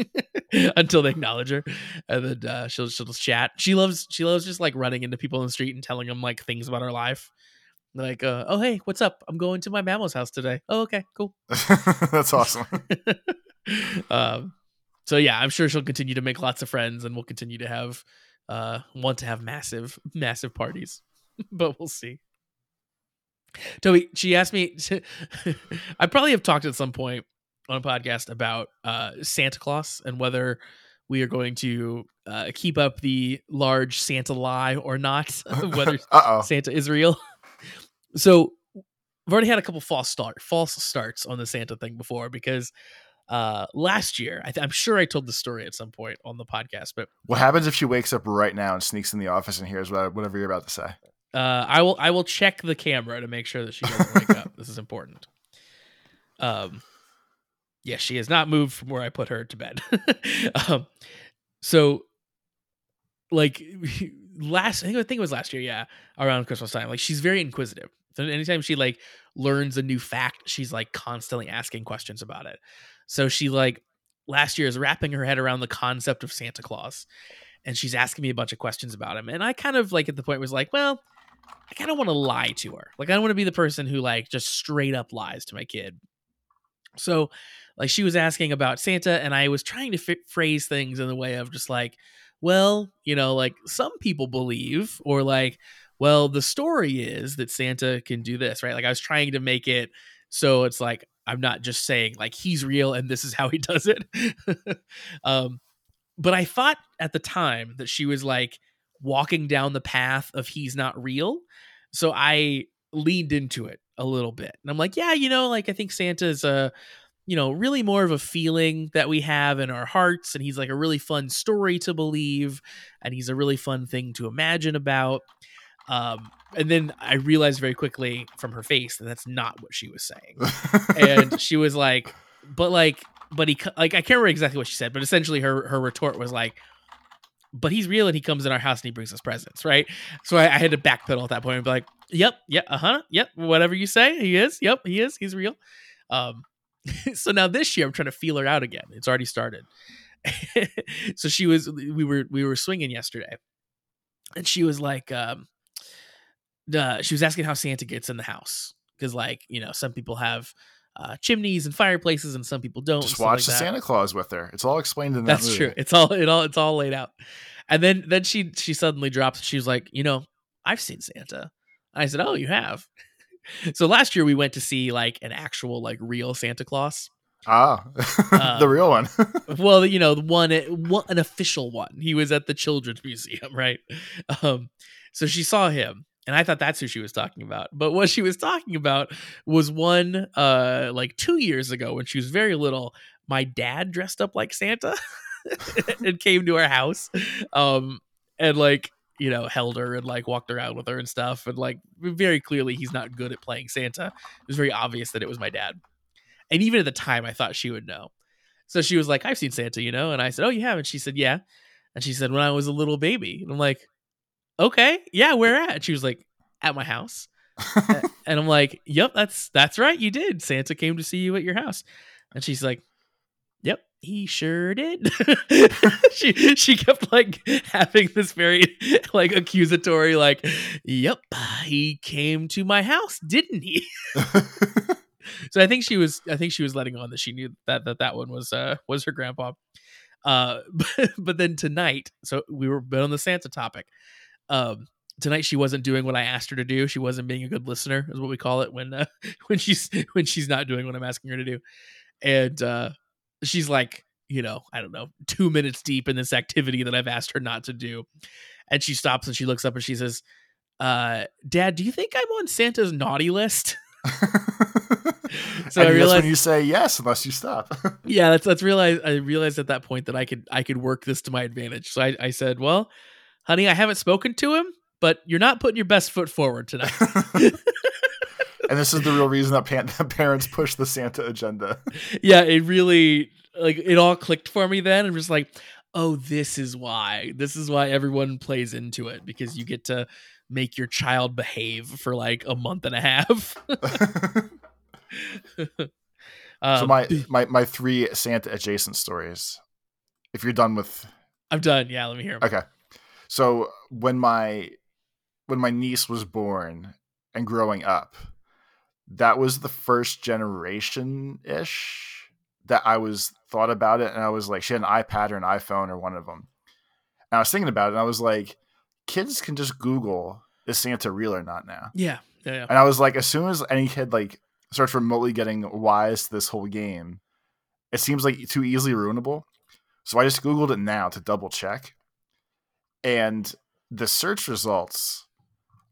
Until they acknowledge her, and then uh, she'll she'll chat. She loves she loves just like running into people in the street and telling them like things about her life. Like, uh, oh hey, what's up? I'm going to my mammal's house today. Oh okay, cool. That's awesome. um, so yeah, I'm sure she'll continue to make lots of friends, and we'll continue to have uh, want to have massive, massive parties. but we'll see. Toby, she asked me. I probably have talked at some point on a podcast about uh, Santa Claus and whether we are going to uh, keep up the large Santa lie or not. whether. Santa is real. so I've already had a couple false start false starts on the Santa thing before because uh last year I th- I'm sure I told the story at some point on the podcast, but What happens if she wakes up right now and sneaks in the office and hears whatever you're about to say? uh I will I will check the camera to make sure that she doesn't wake up. This is important. Um yeah, she has not moved from where I put her to bed. um so like last I think I think it was last year, yeah, around Christmas time. Like she's very inquisitive. So anytime she like learns a new fact, she's like constantly asking questions about it. So she like last year is wrapping her head around the concept of Santa Claus. And she's asking me a bunch of questions about him. And I kind of like at the point was like, well, I kind of want to lie to her. Like I don't want to be the person who like just straight up lies to my kid. So, like she was asking about Santa, and I was trying to f- phrase things in the way of just like, well, you know, like some people believe, or like, well, the story is that Santa can do this, right? Like I was trying to make it so it's like I'm not just saying like he's real and this is how he does it. um, but I thought at the time that she was like walking down the path of he's not real. So I leaned into it a little bit. And I'm like, yeah, you know, like I think Santa's a you know, really more of a feeling that we have in our hearts and he's like a really fun story to believe and he's a really fun thing to imagine about. Um, and then I realized very quickly from her face that that's not what she was saying. and she was like, but like, but he, like, I can't remember exactly what she said, but essentially her, her retort was like, but he's real and he comes in our house and he brings us presents, right? So I, I had to backpedal at that point and be like, yep, yep, uh huh, yep, whatever you say, he is, yep, he is, he's real. Um, so now this year I'm trying to feel her out again. It's already started. so she was, we were, we were swinging yesterday, and she was like, um, uh, she was asking how Santa gets in the house because, like, you know, some people have uh, chimneys and fireplaces, and some people don't. Just watch like the that. Santa Claus with her. It's all explained in that. That's movie. true. It's all it all it's all laid out. And then then she she suddenly drops. She was like, you know, I've seen Santa. I said, oh, you have. so last year we went to see like an actual like real Santa Claus. Ah, Uh, the real one. well, you know, the one, one an official one. He was at the Children's Museum, right? Um, so she saw him, and I thought that's who she was talking about. But what she was talking about was one, uh, like two years ago when she was very little. My dad dressed up like Santa and came to our house, um, and like you know held her and like walked around with her and stuff, and like very clearly he's not good at playing Santa. It was very obvious that it was my dad. And even at the time, I thought she would know. So she was like, I've seen Santa, you know? And I said, Oh, you have? And she said, Yeah. And she said, When I was a little baby. And I'm like, Okay, yeah, where at? She was like, At my house. and I'm like, Yep, that's that's right, you did. Santa came to see you at your house. And she's like, Yep, he sure did. she she kept like having this very like accusatory, like, Yep, he came to my house, didn't he? so I think she was I think she was letting on that she knew that that that one was uh was her grandpa. Uh but, but then tonight, so we were been on the Santa topic. Um tonight she wasn't doing what I asked her to do. She wasn't being a good listener is what we call it when uh, when she's when she's not doing what I'm asking her to do. And uh she's like, you know, I don't know, 2 minutes deep in this activity that I've asked her not to do. And she stops and she looks up and she says, uh, Dad, do you think I'm on Santa's naughty list? so I I realized- when you say yes, unless you stop. yeah let's let's realize i realized at that point that i could i could work this to my advantage so i, I said well honey i haven't spoken to him but you're not putting your best foot forward tonight and this is the real reason that pan- parents push the Santa agenda. yeah it really like it all clicked for me then i'm just like oh this is why this is why everyone plays into it because you get to make your child behave for like a month and a half um, so my, my my three Santa adjacent stories. If you're done with i'm done yeah let me hear 'em. Okay. So when my when my niece was born and growing up, that was the first generation ish that I was thought about it, and I was like, she had an iPad or an iPhone or one of them. And I was thinking about it, and I was like, kids can just Google is Santa real or not now. yeah yeah, yeah. And I was like, as soon as any kid like starts remotely getting wise to this whole game, it seems like too easily ruinable. So I just Googled it now to double check. And the search results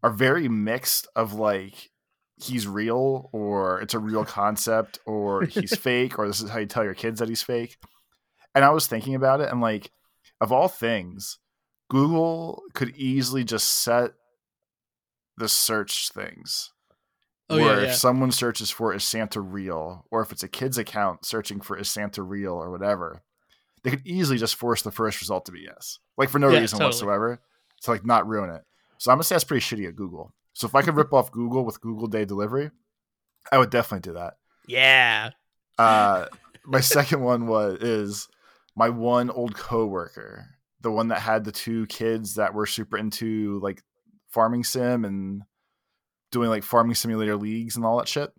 are very mixed of like he's real or it's a real concept or he's fake or this is how you tell your kids that he's fake. And I was thinking about it and like of all things, Google could easily just set the search things. Oh, where yeah, if yeah. someone searches for is Santa real, or if it's a kid's account searching for is Santa real or whatever, they could easily just force the first result to be yes. Like for no Yeah, reason totally. whatsoever. To like not ruin it. So I'm gonna say that's pretty shitty at Google. So if I could rip off Google with Google Day Delivery, I would definitely do that. yeah Uh, my second one was is my one old coworker, the one that had the two kids that were super into like farming sim and doing like farming simulator leagues and all that shit.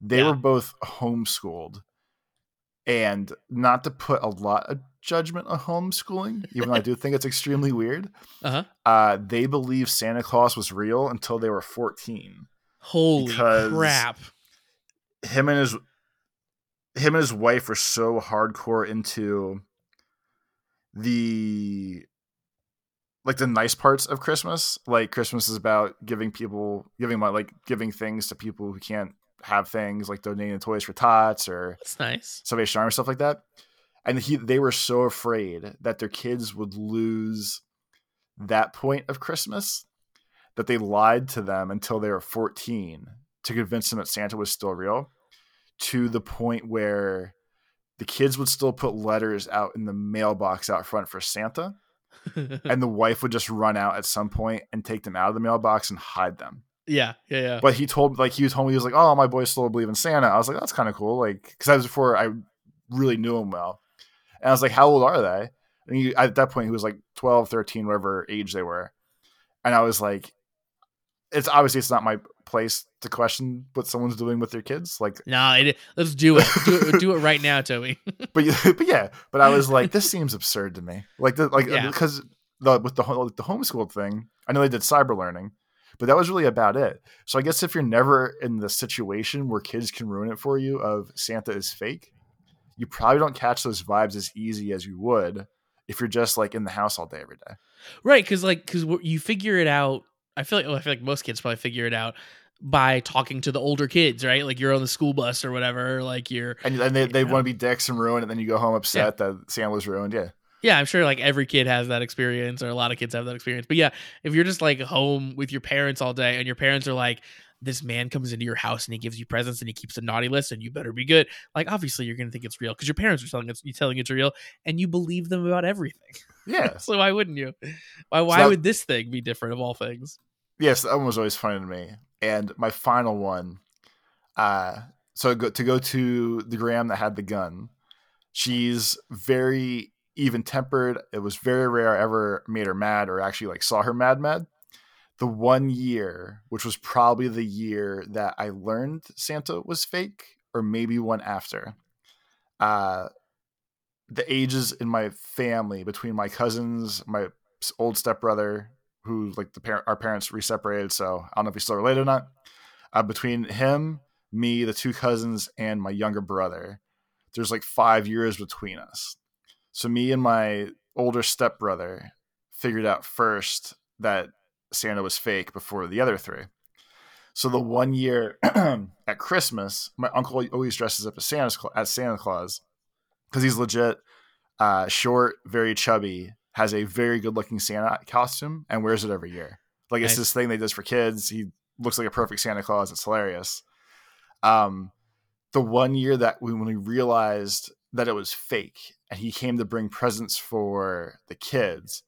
They Yeah. were both homeschooled. And not to put a lot of judgment on homeschooling, even though I do think it's extremely weird. Uh-huh. Uh, they believe Santa Claus was real until they were 14. Holy crap. him and his him and his wife were so hardcore into the like the nice parts of Christmas. Like Christmas is about giving people giving my like giving things to people who can't have things, like donating toys for tots or That's nice. Salvation Army stuff like that. And he they were so afraid that their kids would lose that point of Christmas that they lied to them until they were 14 to convince them that Santa was still real to the point where the kids would still put letters out in the mailbox out front for Santa and the wife would just run out at some point and take them out of the mailbox and hide them. Yeah, yeah, yeah. But he told like he was told me he was like, "Oh, my boys still believe in Santa." I was like, "That's kind of cool." Like because that was before I really knew him well, and I was like, "How old are they?" And he, at that point, he was like 12, 13, whatever age they were, and I was like, "It's obviously it's not my place to question what someone's doing with their kids." Like, no, it, let's do it. Do it. Do it right now, Toby. but but yeah, but I was like, this seems absurd to me. Like the like Yeah. because the with the the homeschool thing, I know they did cyber learning, but that was really about it. So I guess if you're never in the situation where kids can ruin it for you of Santa is fake, you probably don't catch those vibes as easy as you would if you're just like in the house all day every day. Right, because like because you figure it out. I feel like well, I feel like most kids probably figure it out by talking to the older kids, right? Like you're on the school bus or whatever. Like you're And, and they, they want to be dicks and ruin it, and then you go home upset that Santa was ruined. Yeah. Yeah, I'm sure like every kid has that experience, or a lot of kids have that experience. But yeah, if you're just like home with your parents all day, and your parents are like, "This man comes into your house and he gives you presents and he keeps a naughty list, and you better be good," like obviously you're gonna think it's real because your parents are telling it's you telling it's real, and you believe them about everything. Yeah. so why wouldn't you? Why why that- would this thing be different of all things? yes, that one was always funny to me. And my final one, uh, so to go to the Gram that had the gun, she's very even tempered. It was very rare I ever made her mad or actually like saw her mad mad. The one year, which was probably the year that I learned Santa was fake, or maybe one after. Uh, the ages in my family between my cousins, my old stepbrother, who like the parent, our parents reseparated, so I don't know if he's still related or not. Uh, between him, me, the two cousins, and my younger brother, there's like five years between us. So me and my older stepbrother figured out first that Santa was fake before the other three. So the one year at Christmas, my uncle always dresses up as Santa as Santa Claus because he's legit uh, short, very chubby, has a very good looking Santa costume, and wears it every year. Like it's Nice. this thing they does for kids. He looks like a perfect Santa Claus. It's hilarious. Um, the one year that we, when we realized that it was fake, and he came to bring presents for the kids,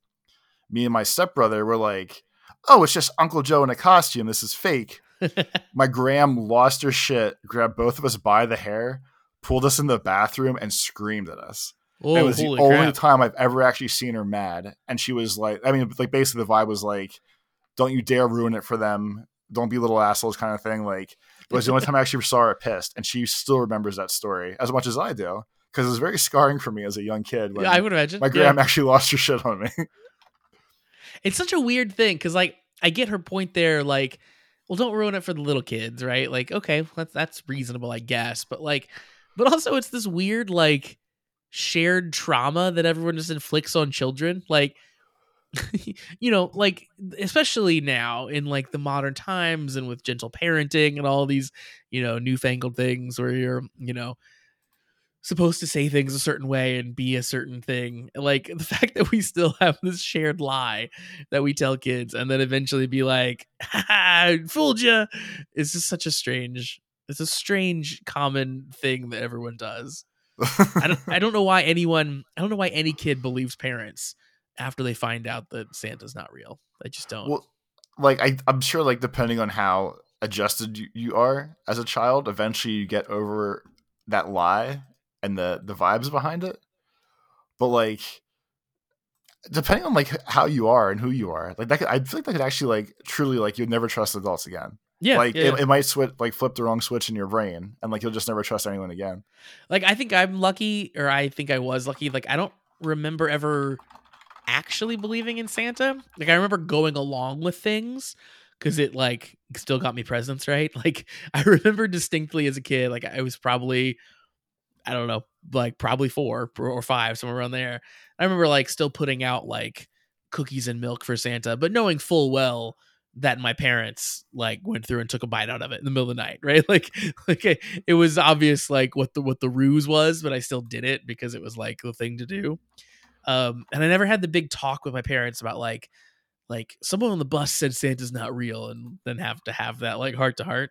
me and my stepbrother were like, "Oh, it's just Uncle Joe in a costume. This is fake." my gram lost her shit, grabbed both of us by the hair, pulled us in the bathroom, and screamed at us. Oh, it was the only crap. time I've ever actually seen her mad. And she was like, I mean, like basically the vibe was like, don't you dare ruin it for them. Don't be little assholes kind of thing. Like, it was the only time I actually saw her pissed. And she still remembers that story as much as I do. Because it was very scarring for me as a young kid when yeah, I would imagine. my Yeah. actually lost her shit on me. It's such a weird thing because, like, I get her point there. Like, well, don't ruin it for the little kids, right? Like, okay, that's that's reasonable, I guess. But like, but also, it's this weird like shared trauma that everyone just inflicts on children. Like, you know, like especially now in like the modern times and with gentle parenting and all these, you know, newfangled things where you're, you know, supposed to say things a certain way and be a certain thing. Like the fact that we still have this shared lie that we tell kids and then eventually be like, "Ha, fooled you. It's just such a strange, it's a strange common thing that everyone does. I don't, I don't know why anyone, I don't know why any kid believes parents after they find out that Santa's not real. I just don't. well, like I, I'm sure, like depending on how adjusted you, you are as a child, eventually you get over that lie and the the vibes behind it. But like, depending on like how you are and who you are, like that, could, I feel like that could actually like truly like you'd never trust adults again. Yeah, like yeah, it, it might switch like flip the wrong switch in your brain, and like you'll just never trust anyone again. like I think I'm lucky, or I think I was lucky. Like I don't remember ever actually believing in Santa. Like I remember going along with things because it like still got me presents, right? Like I remember distinctly as a kid, like I was probably I don't know, like probably four or five, somewhere around there. I remember like still putting out like cookies and milk for Santa, but knowing full well that my parents like went through and took a bite out of it in the middle of the night, right? Like, like it, was obvious like what the what the ruse was, but I still did it because it was like the thing to do. Um, and I never had the big talk with my parents about like like someone on the bus said Santa's not real, and then have to have that like heart to heart.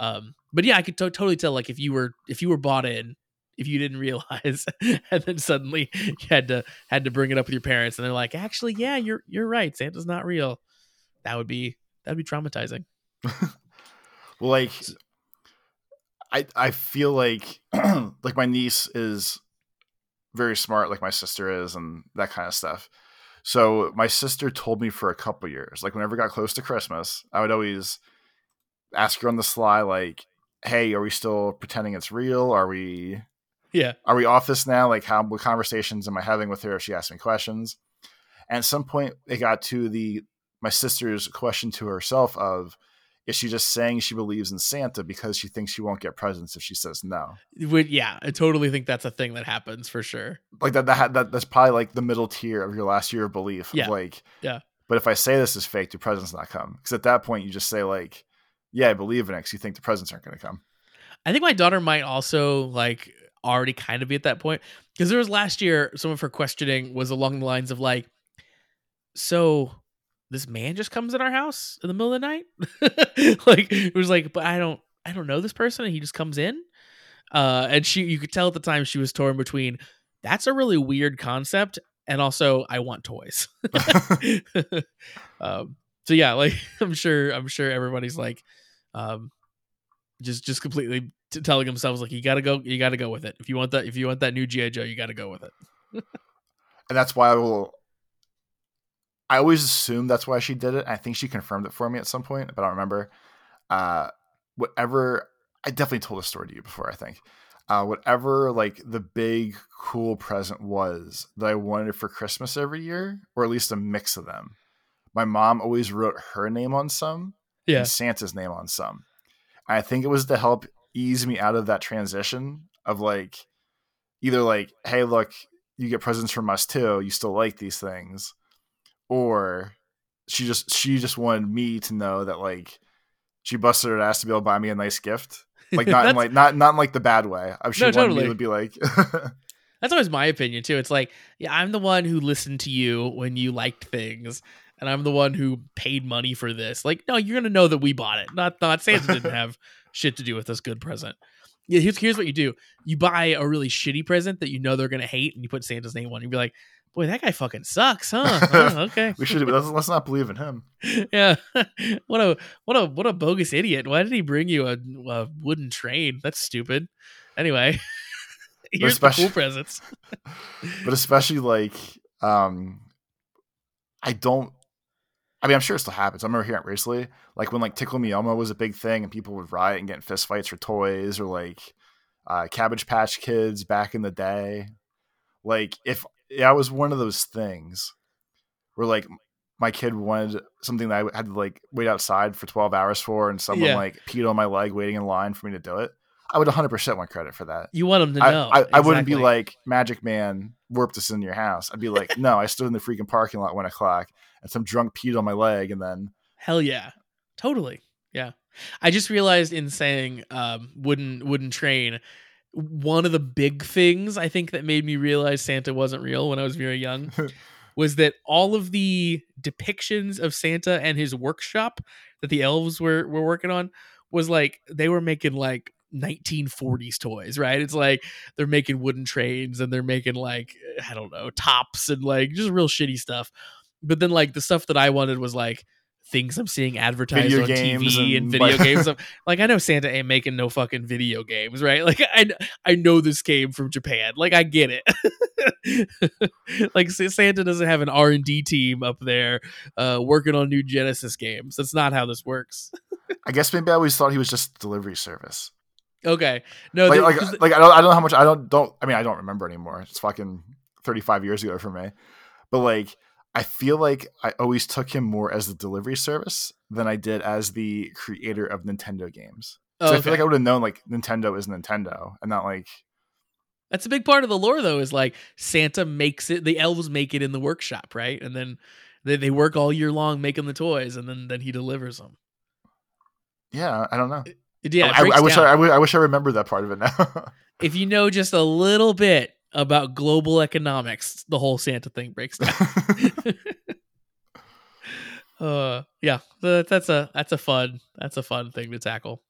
Um, but yeah, I could to- totally tell like if you were if you were bought in, if you didn't realize, and then suddenly you had to had to bring it up with your parents, and they're like, actually, yeah, you're you're right, Santa's not real. That would be that would be traumatizing. well, like I I feel like like my niece is very smart, like my sister is, and that kind of stuff. So my sister told me for a couple years, like whenever it got close to Christmas, I would always ask her on the sly, like, "Hey, are we still pretending it's real? Are we, yeah, are we off this now? Like, how what conversations am I having with her if she asks me questions?" And at some point, it got to the my sister's question to herself of, is she just saying she believes in Santa because she thinks she won't get presents if she says no? Would yeah, I totally think that's a thing that happens for sure. Like that, that, that that's probably like the middle tier of your last year of belief. Yeah. Of like, yeah. But if I say this is fake, do presents not come? Because at that point, you just say like, yeah, I believe in it because you think the presents aren't going to come. I think my daughter might also like already kind of be at that point. Because there was last year some of her questioning was along the lines of like, so this man just comes in our house in the middle of the night? Like it was like but i don't i don't know this person and he just comes in? Uh and she you could tell at the time she was torn between that's a really weird concept and also i want toys. Um so yeah like i'm sure i'm sure everybody's like um just just completely t- telling themselves like you gotta go you gotta go with it if you want that if you want that new gi joe you gotta go with it and that's why i will I always assume that's why she did it. I think she confirmed it for me at some point, but I don't remember. Uh, whatever, I definitely told a story to you before. I think, uh, whatever like the big cool present was that I wanted for Christmas every year, or at least a mix of them. My mom always wrote her name on some, yeah, and Santa's name on some. And I think it was to help ease me out of that transition of like, either like, hey, look, you get presents from us too. You still like these things or she just she just wanted me to know that like she busted her ass to be able to buy me a nice gift. Like not in like not not in like the bad way. I'm sure no, totally. me to be like That's always my opinion too. It's like, yeah, I'm the one who listened to you when you liked things, and I'm the one who paid money for this. Like, no, you're gonna know that we bought it. Not not Santa didn't have shit to do with this good present. Yeah, here's here's what you do. You buy a really shitty present that you know they're gonna hate, and you put Santa's name on. it. You be like, boy, that guy fucking sucks, huh? Oh, okay. we should let's, let's not believe in him. Yeah. what a what a what a bogus idiot. Why did he bring you a, a wooden train? That's stupid. Anyway, here's the cool presents. but especially like um I don't I mean, I'm sure it still happens. I remember hearing it recently, like when like Tickle Me Elmo was a big thing, and people would riot and get in fistfights for toys, or like uh, Cabbage Patch Kids back in the day. Like if yeah, it was one of those things where like my kid wanted something that I had to like wait outside for 12 hours for, and someone yeah. like peed on my leg waiting in line for me to do it. I would 100% want credit for that. You want them to know. I, I, exactly. I wouldn't be like, Magic Man warped us in your house. I'd be like, no, I stood in the freaking parking lot one o'clock and some drunk peed on my leg and then. Hell yeah. Totally. Yeah. I just realized in saying um, wooden wooden train one of the big things I think that made me realize Santa wasn't real when I was very young was that all of the depictions of Santa and his workshop that the elves were were working on was like they were making like 1940s toys, right? It's like they're making wooden trains and they're making like I don't know, tops and like just real shitty stuff. But then like the stuff that I wanted was like things I'm seeing advertised Video on TV and, and, video games. Like I know Santa ain't making no fucking video games, right? Like I I know this came from Japan. Like I get it. like Santa doesn't have an R and D team up there uh, working on new Genesis games. That's not how this works. I guess maybe I always thought he was just delivery service. Okay, no, Like, there- like, like I don't, I don't know how much. I don't, don't. I mean, I don't remember anymore. It's fucking thirty five years ago for me. But like, I feel like I always took him more as the delivery service than I did as the creator of Nintendo games. So oh, I feel like. I would have known like Nintendo is Nintendo, and not like That's a big part of the lore, though. Is like Santa makes it. The elves make it in the workshop, right? And then they, they work all year long making the toys, and then then he delivers them. yeah, I don't know. Yeah, I, I wish. I, I, wish I remembered that part of it now. if you know just a little bit about global economics, the whole Santa thing breaks down. uh, yeah, that's a that's a fun that's a fun thing to tackle.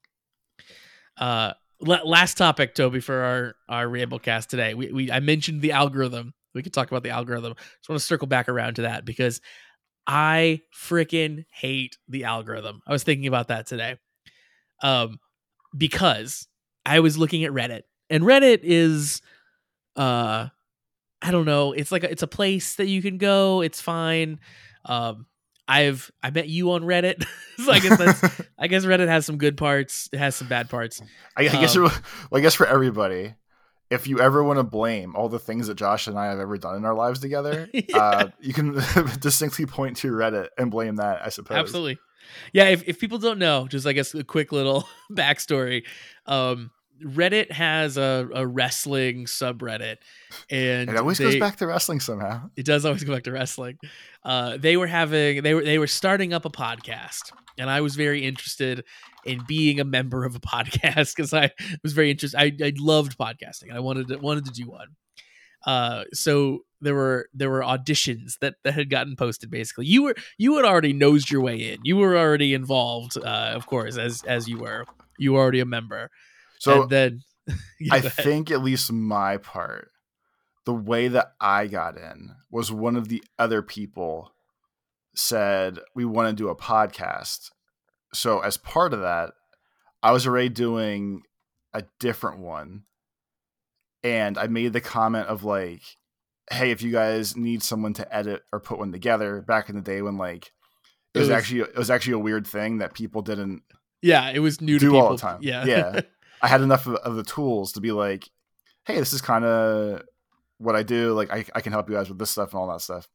Uh, last topic, Toby, for our our Ramblecast today. We, we I mentioned the algorithm. We could talk about the algorithm. Just want to circle back around to that because I freaking hate the algorithm. I was thinking about that today. Um, because I was looking at Reddit, and Reddit is, uh, I don't know. It's like a, it's a place that you can go. It's fine. Um, I've I met you on Reddit, so I guess that's I guess Reddit has some good parts. It has some bad parts. I, I guess. Um, well, I guess for everybody, if you ever want to blame all the things that Josh and I have ever done in our lives together, uh, you can distinctly point to Reddit and blame that. I suppose. Absolutely. Yeah, if, if people don't know, just I guess a quick little backstory. Um, Reddit has a, a wrestling subreddit, and It always they- goes back to wrestling somehow. it does always go back to wrestling. Uh, they were having they were they were starting up a podcast, and I was very interested in being a member of a podcast because I was very interested. I, I loved podcasting. I wanted to, wanted to do one. Uh, so there were there were auditions that that had gotten posted. Basically, you were you had already nosed your way in. You were already involved, uh, of course, as as you were. You were already a member. So and then I think at least my part, the way that I got in was one of the other people said we want to do a podcast. So as part of that, I was already doing a different one. And I made the comment of like, hey, if you guys need someone to edit or put one together back in the day when like it It was, was- actually it was actually a weird thing that people didn't yeah, it was new to do people. all the time. Yeah, Yeah. I had enough of, of the tools to be like, hey, this is kind of what I do. Like, I, I can help you guys with this stuff and all that stuff.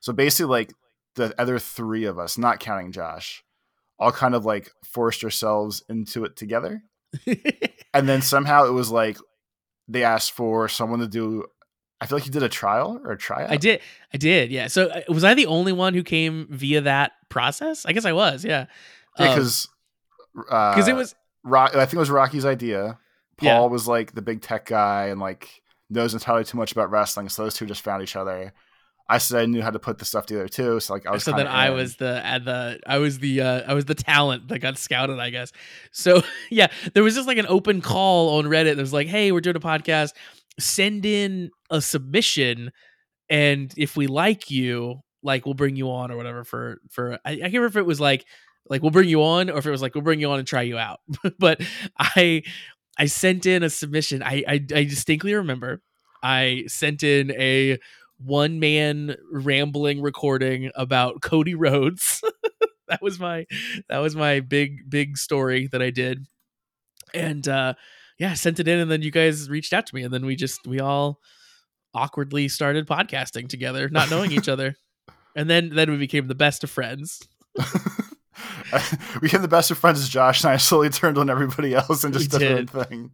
So basically, like the other three of us, not counting Josh, all kind of like forced ourselves into it together. And then somehow it was like they asked for someone to do. I feel like you did a trial or a tryout. I did. I did. Yeah. So uh, was I the only one who came via that process? I guess I was. Yeah. Yeah, Um, because because it was Rock, I think it was Rocky's idea. Paul Yeah. was like the big tech guy and like knows entirely too much about wrestling, so those two just found each other. I said I knew how to put the stuff together too, so like I was. so then I was the at the I was the uh, I was the talent that got scouted, I guess. So yeah, there was just like an open call on Reddit. There's like, hey, we're doing a podcast. Send in a submission, and if we like you, like we'll bring you on or whatever. For for I, I can't remember if it was like like we'll bring you on or if it was like we'll bring you on and try you out. but I I sent in a submission. I, I I distinctly remember I sent in a one man rambling recording about Cody Rhodes. that was my that was my big big story that I did. And uh yeah, sent it in and then you guys reached out to me and then we just we all awkwardly started podcasting together, not knowing each other. And then then we became the best of friends. we became the best of friends as Josh, and I slowly turned on everybody else and We just did my own thing.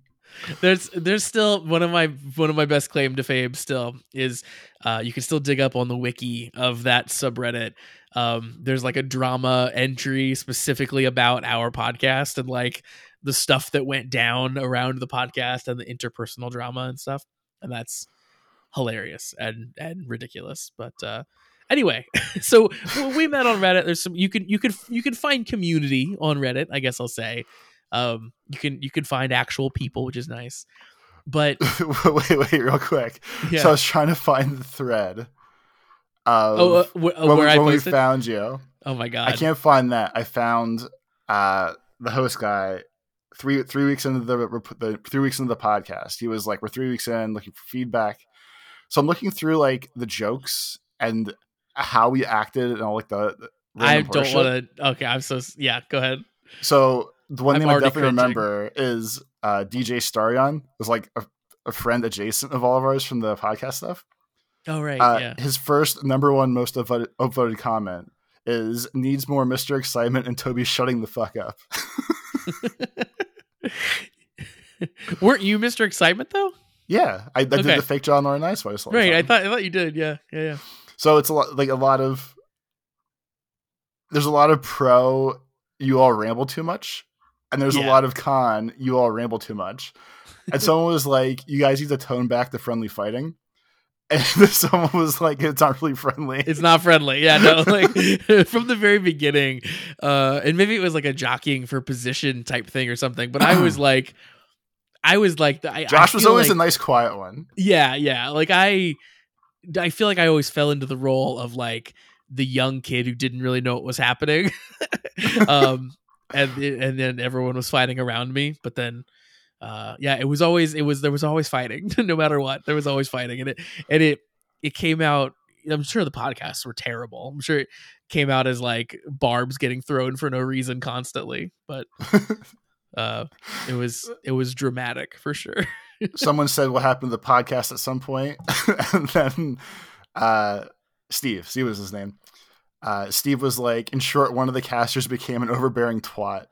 there's there's still one of my one of my best claim to fame still is uh you can still dig up on the wiki of that subreddit um there's like a drama entry specifically about our podcast and like the stuff that went down around the podcast and the interpersonal drama and stuff and that's hilarious and and ridiculous but uh anyway so we met on reddit there's some you can you can you can find community on reddit i guess i'll say um you can you can find actual people which is nice but wait, wait, real quick. yeah So I was trying to find the thread. Of oh uh, wh- uh, when, where we, i when we found you. Oh my god. I can't find that. I found uh, the host guy three three weeks into the, the three weeks into the podcast. He was like, "We're three weeks in, looking for feedback." So I'm looking through like the jokes and how we acted and all like the. the I don't want to. Okay, I'm so yeah. Go ahead. So the one I'm thing I definitely cringing. remember is uh, DJ Starion was like a, a friend adjacent of all of ours from the podcast stuff. Oh right, Uh, yeah. His first number one most upvoted, upvoted comment is needs more Mr. Excitement and Toby shutting the fuck up. Weren't you Mr. Excitement though? yeah, I, I did the fake John Laurinaitis voice. Right. I thought I thought you did. Yeah. Yeah. Yeah. so. It's a lot like a lot of there's a lot of pro. You all ramble too much, and there's a lot of con. You all ramble too much. And someone was like, "You guys need to tone back the friendly fighting." And someone was like, "It's not really friendly." It's not friendly. Yeah, no, like from the very beginning. Uh and maybe it was like a jockeying for position type thing or something, but I was like I was like I, I Josh was always like, a nice, quiet one. Yeah, yeah. Like I I feel like I always fell into the role of like the young kid who didn't really know what was happening. um and and then everyone was fighting around me, but then uh yeah, it was always it was there was always fighting no matter what. There was always fighting and it and it it came out I'm sure the podcasts were terrible. I'm sure it came out as like barbs getting thrown for no reason constantly, but uh it was it was dramatic for sure. someone said what happened to the podcast at some point, and then uh, Steve, Steve was his name. Uh, Steve was like, in short, one of the casters became an overbearing twat.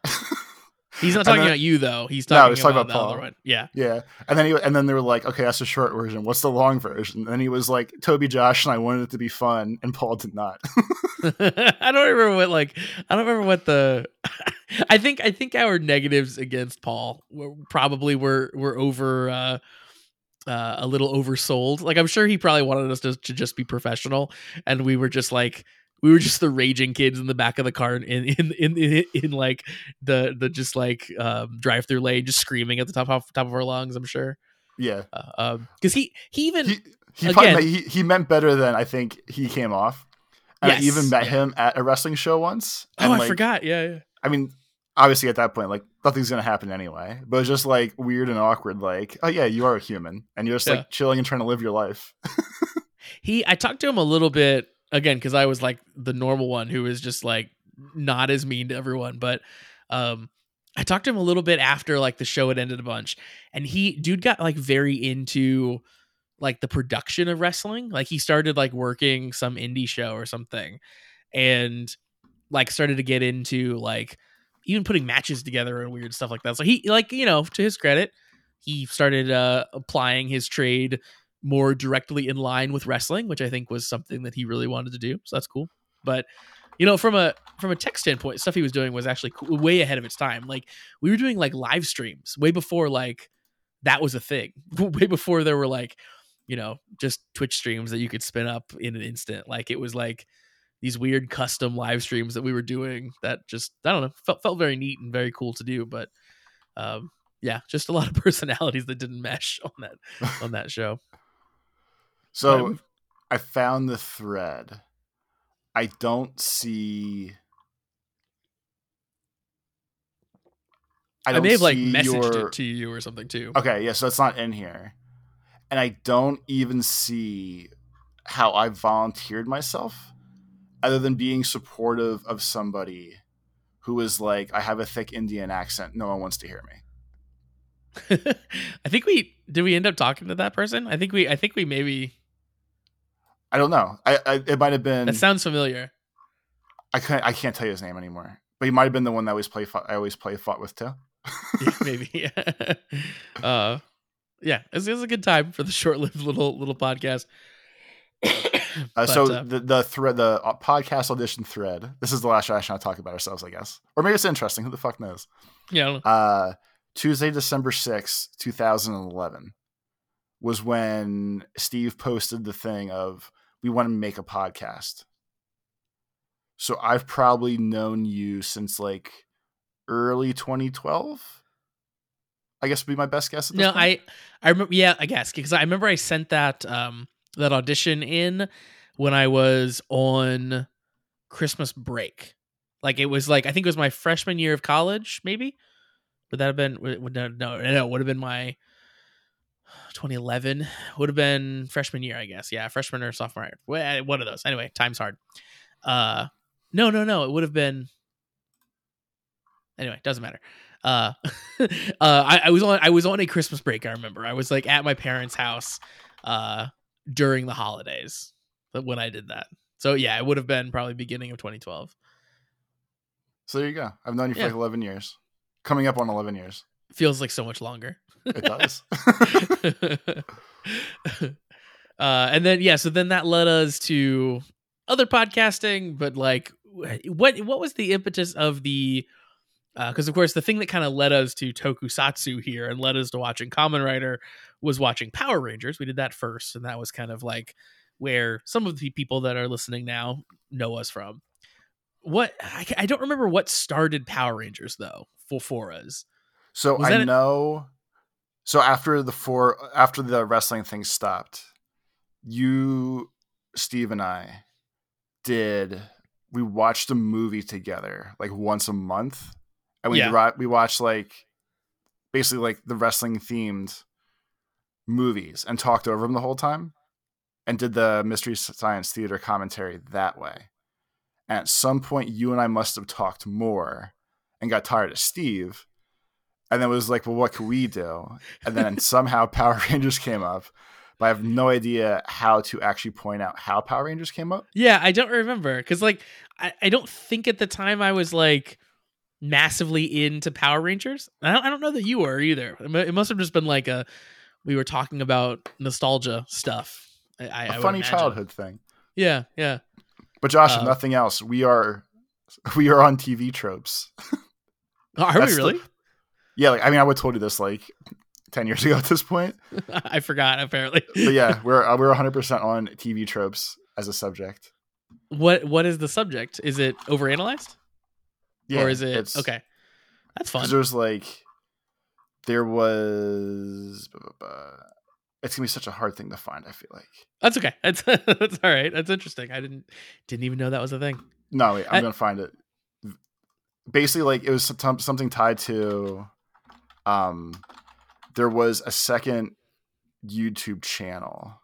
He's not talking then- about you though. He's No, talking, he's talking about, about the Paul. other one. Yeah. yeah, and then he and then they were like, okay, that's the short version. What's the long version? And then he was like, Toby, Josh, and I wanted it to be fun, and Paul did not. I don't remember what like I don't remember what the I think I think our negatives against Paul were, probably were were over uh uh, a little oversold. Like I'm sure he probably wanted us to, to just be professional, and we were just like we were just the raging kids in the back of the car in in in, in, in like the the just like um, drive through lane, just screaming at the top of top of our lungs. I'm sure, yeah, uh, um, because he he even he he, Again- meant, he he meant better than I think he came off. And I even met yeah. him at a wrestling show once. oh and, I forgot yeah yeah I mean, obviously at that point, like nothing's gonna happen anyway. But it's just like weird and awkward. Like, oh yeah, you are a human, and you're just Yeah. like chilling and trying to live your life. he i talked to him a little bit again because i was like the normal one who was just like not as mean to everyone but um i talked to him a little bit after like the show had ended a bunch and he dude got like very into like the production of wrestling. Like he started like working some indie show or something and like started to get into like even putting matches together and weird stuff like that. So he like you know to his credit he started uh applying his trade more directly in line with wrestling, which I think was something that he really wanted to do. So that's cool. But you know, from a from a tech standpoint, stuff he was doing was actually cool, way ahead of its time. Like we were doing like live streams way before like that was a thing. way before there were like you know just Twitch streams that you could spin up in an instant. Like it was like these weird custom live streams that we were doing that just I don't know felt felt very neat and very cool to do. But um, yeah, just a lot of personalities that didn't mesh on that on that show. So. I found the thread. I don't see. I, I, may have like messaged your- it to you or something too. Okay, yeah, so it's not in here. And I don't even see how I volunteered myself other than being supportive of somebody who is like, I have a thick Indian accent. No one wants to hear me. I think we did. We end up talking to that person. I think we. I think we maybe. I don't know. I, I it might have been. That sounds familiar. I can't. I can't tell you his name anymore. But he might have been the one that I always play. Fought, I always play fought with too. Yeah, maybe. uh, yeah, it was, it was a good time for the short-lived little little podcast. Uh, But, so uh, the the thread, the uh, podcast audition thread. This is the last I should talk about ourselves, I guess, or maybe it's interesting. Who the fuck knows? yeah, I don't know. uh, Tuesday, December sixth, 2011 was when Steve posted the thing of we want to make a podcast. So I've probably known you since like early 2012. I guess would be my best guess. At this no, point. I I remember. Yeah, I guess because I remember I sent that um that audition in when I was on Christmas break. Like it was like I think it was my freshman year of college, maybe. Would that have been would, no no no would have been my 2011 would have been freshman year, I guess. Yeah, freshman or sophomore year. One of those. Anyway, time's hard. Uh, no, no, no. It would have been. Anyway, doesn't matter. Uh, uh, I, I was on I was on a Christmas break. I remember I was like at my parents' house, uh, during the holidays when I did that. So yeah, it would have been probably beginning of 2012. So there you go. I've known you for yeah. like 11 years, coming up on 11 years. Feels like so much longer. It does. uh, and then yeah, so then that led us to other podcasting, but like, what what was the impetus of the? Because uh, of course, the thing that kind of led us to Tokusatsu here and led us to watching Kamen Rider was watching Power Rangers. We did that first, and that was kind of like where some of the people that are listening now know us from. What I, I don't remember what started Power Rangers though for for us. So I know. So after the four after the wrestling thing stopped, you, Steve, and I did we watched a movie together like once a month, and we yeah. we watched like basically like the wrestling themed movies and talked over them the whole time and did the mystery science theater commentary that way and at some point you and i must have talked more and got tired of steve and then it was like, well, what can we do? And then somehow Power Rangers came up, but I have no idea how to actually point out how Power Rangers came up. Yeah, I don't remember because like I, I don't think at the time I was like massively into Power Rangers. I don't, I don't know that you were either. It must have just been like a we were talking about nostalgia stuff. I, a funny childhood thing. Yeah, yeah. But Josh, uh, if nothing else, we are we are on TV tropes. Are we really? The, yeah, like I mean, I would have told you this like ten years ago at this point. I forgot apparently. but yeah, we're uh, we're 100 percent on TV tropes as a subject. What what is the subject? Is it overanalyzed? Yeah, or is it okay? That's fun. There's like there was. It's gonna be such a hard thing to find. I feel like that's okay. That's that's all right. That's interesting. I didn't didn't even know that was a thing. No, wait, I'm I, gonna find it. Basically, like it was something tied to um, there was a second YouTube channel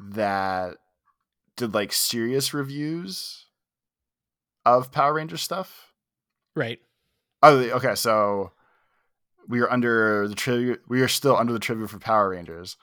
that did like serious reviews of Power Ranger stuff. Right. Oh, okay. So we are under the trivia. We are still under the trivia for Power Rangers.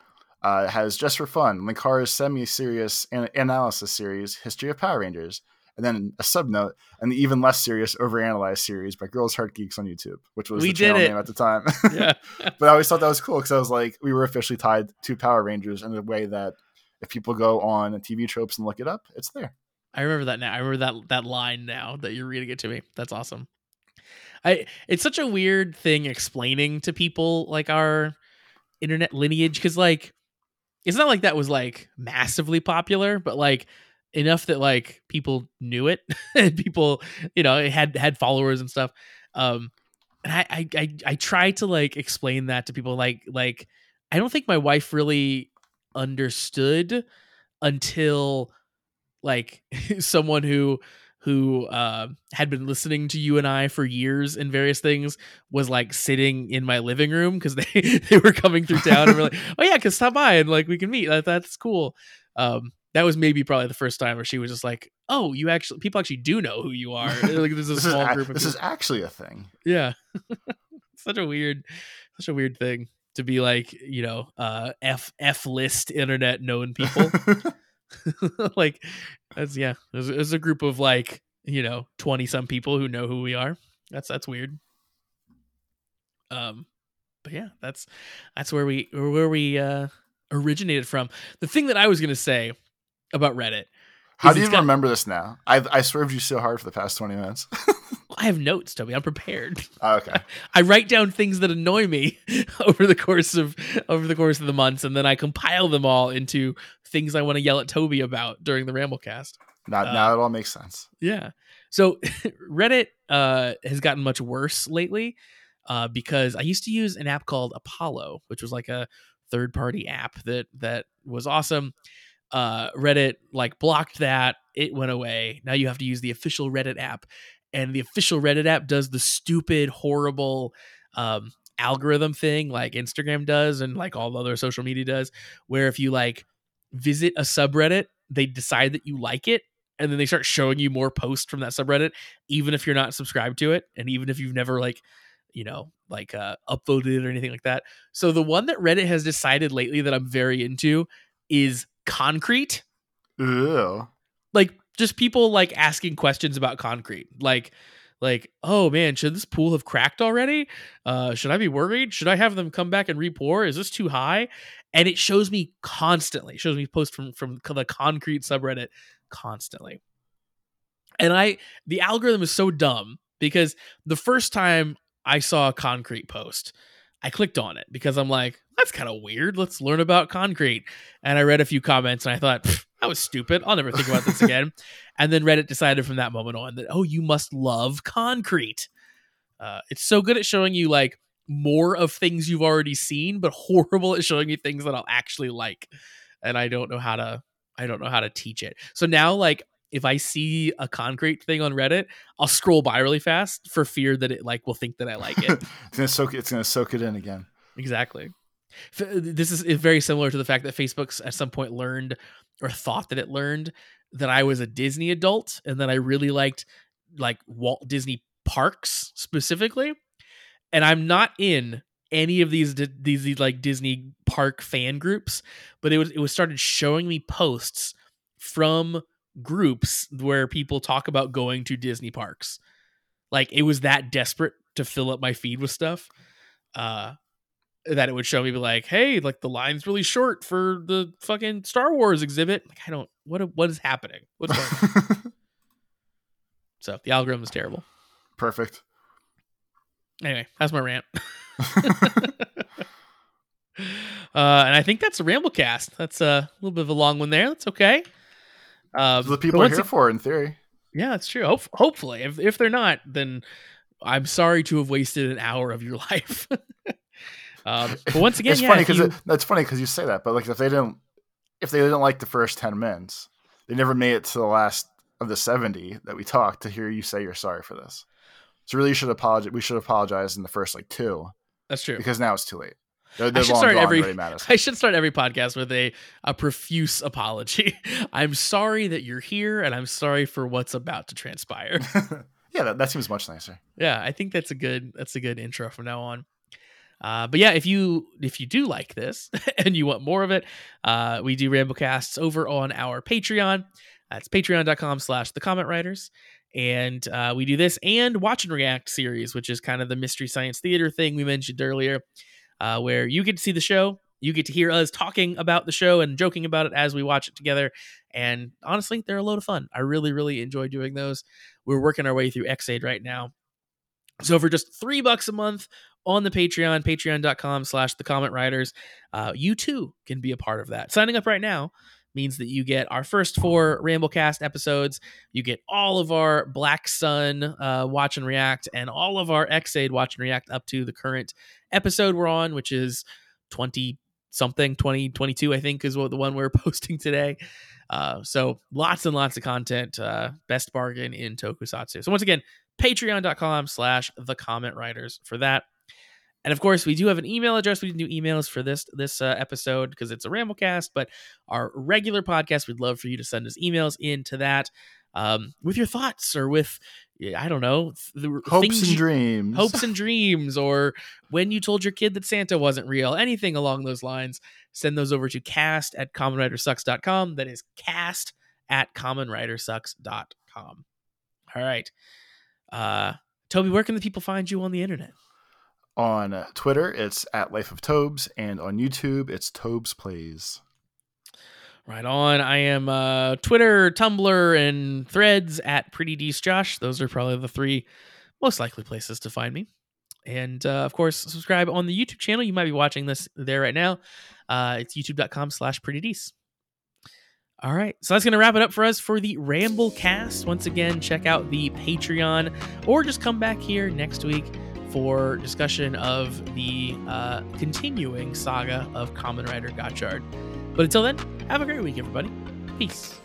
Uh, it has just for fun Linkara's semi-serious an- analysis series, History of Power Rangers, and then a sub note, and the even less serious overanalyzed series by Girls Heart Geeks on YouTube, which was we the channel name at the time. Yeah. but I always thought that was cool because I was like, we were officially tied to Power Rangers in a way that if people go on TV tropes and look it up, it's there. I remember that now. I remember that that line now that you're reading it to me. That's awesome. I it's such a weird thing explaining to people like our internet lineage because like it's not like that was like massively popular, but like enough that like people knew it and people you know it had had followers and stuff um and I, I i i try to like explain that to people like like i don't think my wife really understood until like someone who who uh, had been listening to you and I for years in various things was like sitting in my living room because they they were coming through town and we're like, oh yeah, can stop by and like we can meet. That, that's cool. Um, that was maybe probably the first time where she was just like, "Oh, you actually people actually do know who you are." like there's a this small is, group. Of this people. is actually a thing. Yeah, such a weird, such a weird thing to be like, you know, uh, F F list internet known people. like that's yeah, there's, there's a group of like you know twenty some people who know who we are. That's that's weird. Um, but yeah, that's that's where we where we uh originated from. The thing that I was gonna say about Reddit. How do you got, remember this now? I I swerved you so hard for the past twenty minutes. I have notes, Toby. I'm prepared. Oh, okay. I, I, write down things that annoy me over the course of over the course of the months, and then I compile them all into things I want to yell at Toby about during the Ramblecast. Now, uh, now it all makes sense. Yeah. So Reddit uh, has gotten much worse lately uh, because I used to use an app called Apollo, which was like a third party app that that was awesome uh, Reddit like blocked that. It went away. Now you have to use the official Reddit app, and the official Reddit app does the stupid, horrible um, algorithm thing like Instagram does and like all other social media does, where if you like visit a subreddit, they decide that you like it. And then they start showing you more posts from that subreddit, even if you're not subscribed to it, and even if you've never like, you know, like uh, uploaded it or anything like that. So the one that Reddit has decided lately that I'm very into is concrete. Ew. Like just people like asking questions about concrete. Like like, oh man, should this pool have cracked already? Uh, should I be worried? Should I have them come back and repour? Is this too high? And it shows me constantly, shows me posts from from the concrete subreddit constantly. And I the algorithm is so dumb because the first time I saw a concrete post, I clicked on it because I'm like, that's kind of weird. Let's learn about concrete. And I read a few comments and I thought, that was stupid. I'll never think about this again. and then Reddit decided from that moment on that, oh, you must love concrete. Uh, it's so good at showing you like more of things you've already seen, but horrible at showing you things that I'll actually like. And I don't know how to, I don't know how to teach it. So now, like, if I see a concrete thing on Reddit, I'll scroll by really fast for fear that it like will think that I like it. it's gonna soak. It's gonna soak it in again. Exactly. Uh, this is very similar to the fact that Facebook's at some point learned or thought that it learned that I was a Disney adult and that I really liked like Walt Disney parks specifically. And I'm not in any of these these, these like Disney park fan groups, but it was it was started showing me posts from groups where people talk about going to Disney parks. Like it was that desperate to fill up my feed with stuff. Uh that it would show me like, hey, like the line's really short for the fucking Star Wars exhibit. Like, I don't what what is happening? What's going on? so the algorithm is terrible. Perfect. Anyway, that's my rant. uh, and I think that's a Ramblecast. That's a little bit of a long one there. That's okay. Um, the people are here it, for, in theory. Yeah, that's true. Ho- hopefully, if if they're not, then I'm sorry to have wasted an hour of your life. Um, but once again, it's yeah, funny because you... it, that's funny because you say that, but like if they didn't, if they didn't like the first ten minutes, they never made it to the last of the seventy that we talked to hear you say you're sorry for this. So really, you should apologize. We should apologize in the first like two. That's true because now it's too late. They're, they're I should start every. I should start every podcast with a a profuse apology. I'm sorry that you're here, and I'm sorry for what's about to transpire. yeah, that, that seems much nicer. Yeah, I think that's a good that's a good intro from now on. Uh, but yeah, if you if you do like this and you want more of it, uh, we do Ramblecasts over on our Patreon. That's patreon.com slash the comment riders. And uh, we do this and watch and react series, which is kind of the mystery science theater thing we mentioned earlier, uh, where you get to see the show, you get to hear us talking about the show and joking about it as we watch it together. And honestly, they're a load of fun. I really, really enjoy doing those. We're working our way through Ex-Aid right now. So for just three bucks a month on the Patreon, patreon.com slash the comment riders, uh, you too can be a part of that. Signing up right now means that you get our first four Ramblecast episodes. You get all of our Black Sun uh, watch and react and all of our Ex-Aid watch and react up to the current episode we're on, which is 20 something, 2022, I think is what the one we're posting today. Uh, so lots and lots of content. Uh, best bargain in tokusatsu. So once again, patreon.com slash the comment riders for that. And of course, we do have an email address. We didn't do emails for this this uh, episode because it's a Ramblecast, but our regular podcast, we'd love for you to send us emails into that um, with your thoughts or with I don't know the hopes and dreams, hopes and dreams, or when you told your kid that Santa wasn't real, anything along those lines. Send those over to cast at commonwritersucks.com. That is cast at commonwritersucks.com. All right. Uh, Toby, where can the people find you on the internet? On uh, Twitter, it's at Life of Tobes, and on YouTube, it's Tobes Plays. Right on. I am uh, Twitter, Tumblr, and Threads at Pretty Decent Josh. Those are probably the three most likely places to find me. And uh, of course, subscribe on the YouTube channel. You might be watching this there right now. Uh, it's youtube.com slash pretty decent. All right. So that's going to wrap it up for us for the Ramble cast. Once again, check out the Patreon or just come back here next week for discussion of the uh, continuing saga of Kamen Rider Gotchard. But until then, have a great week, everybody. Peace.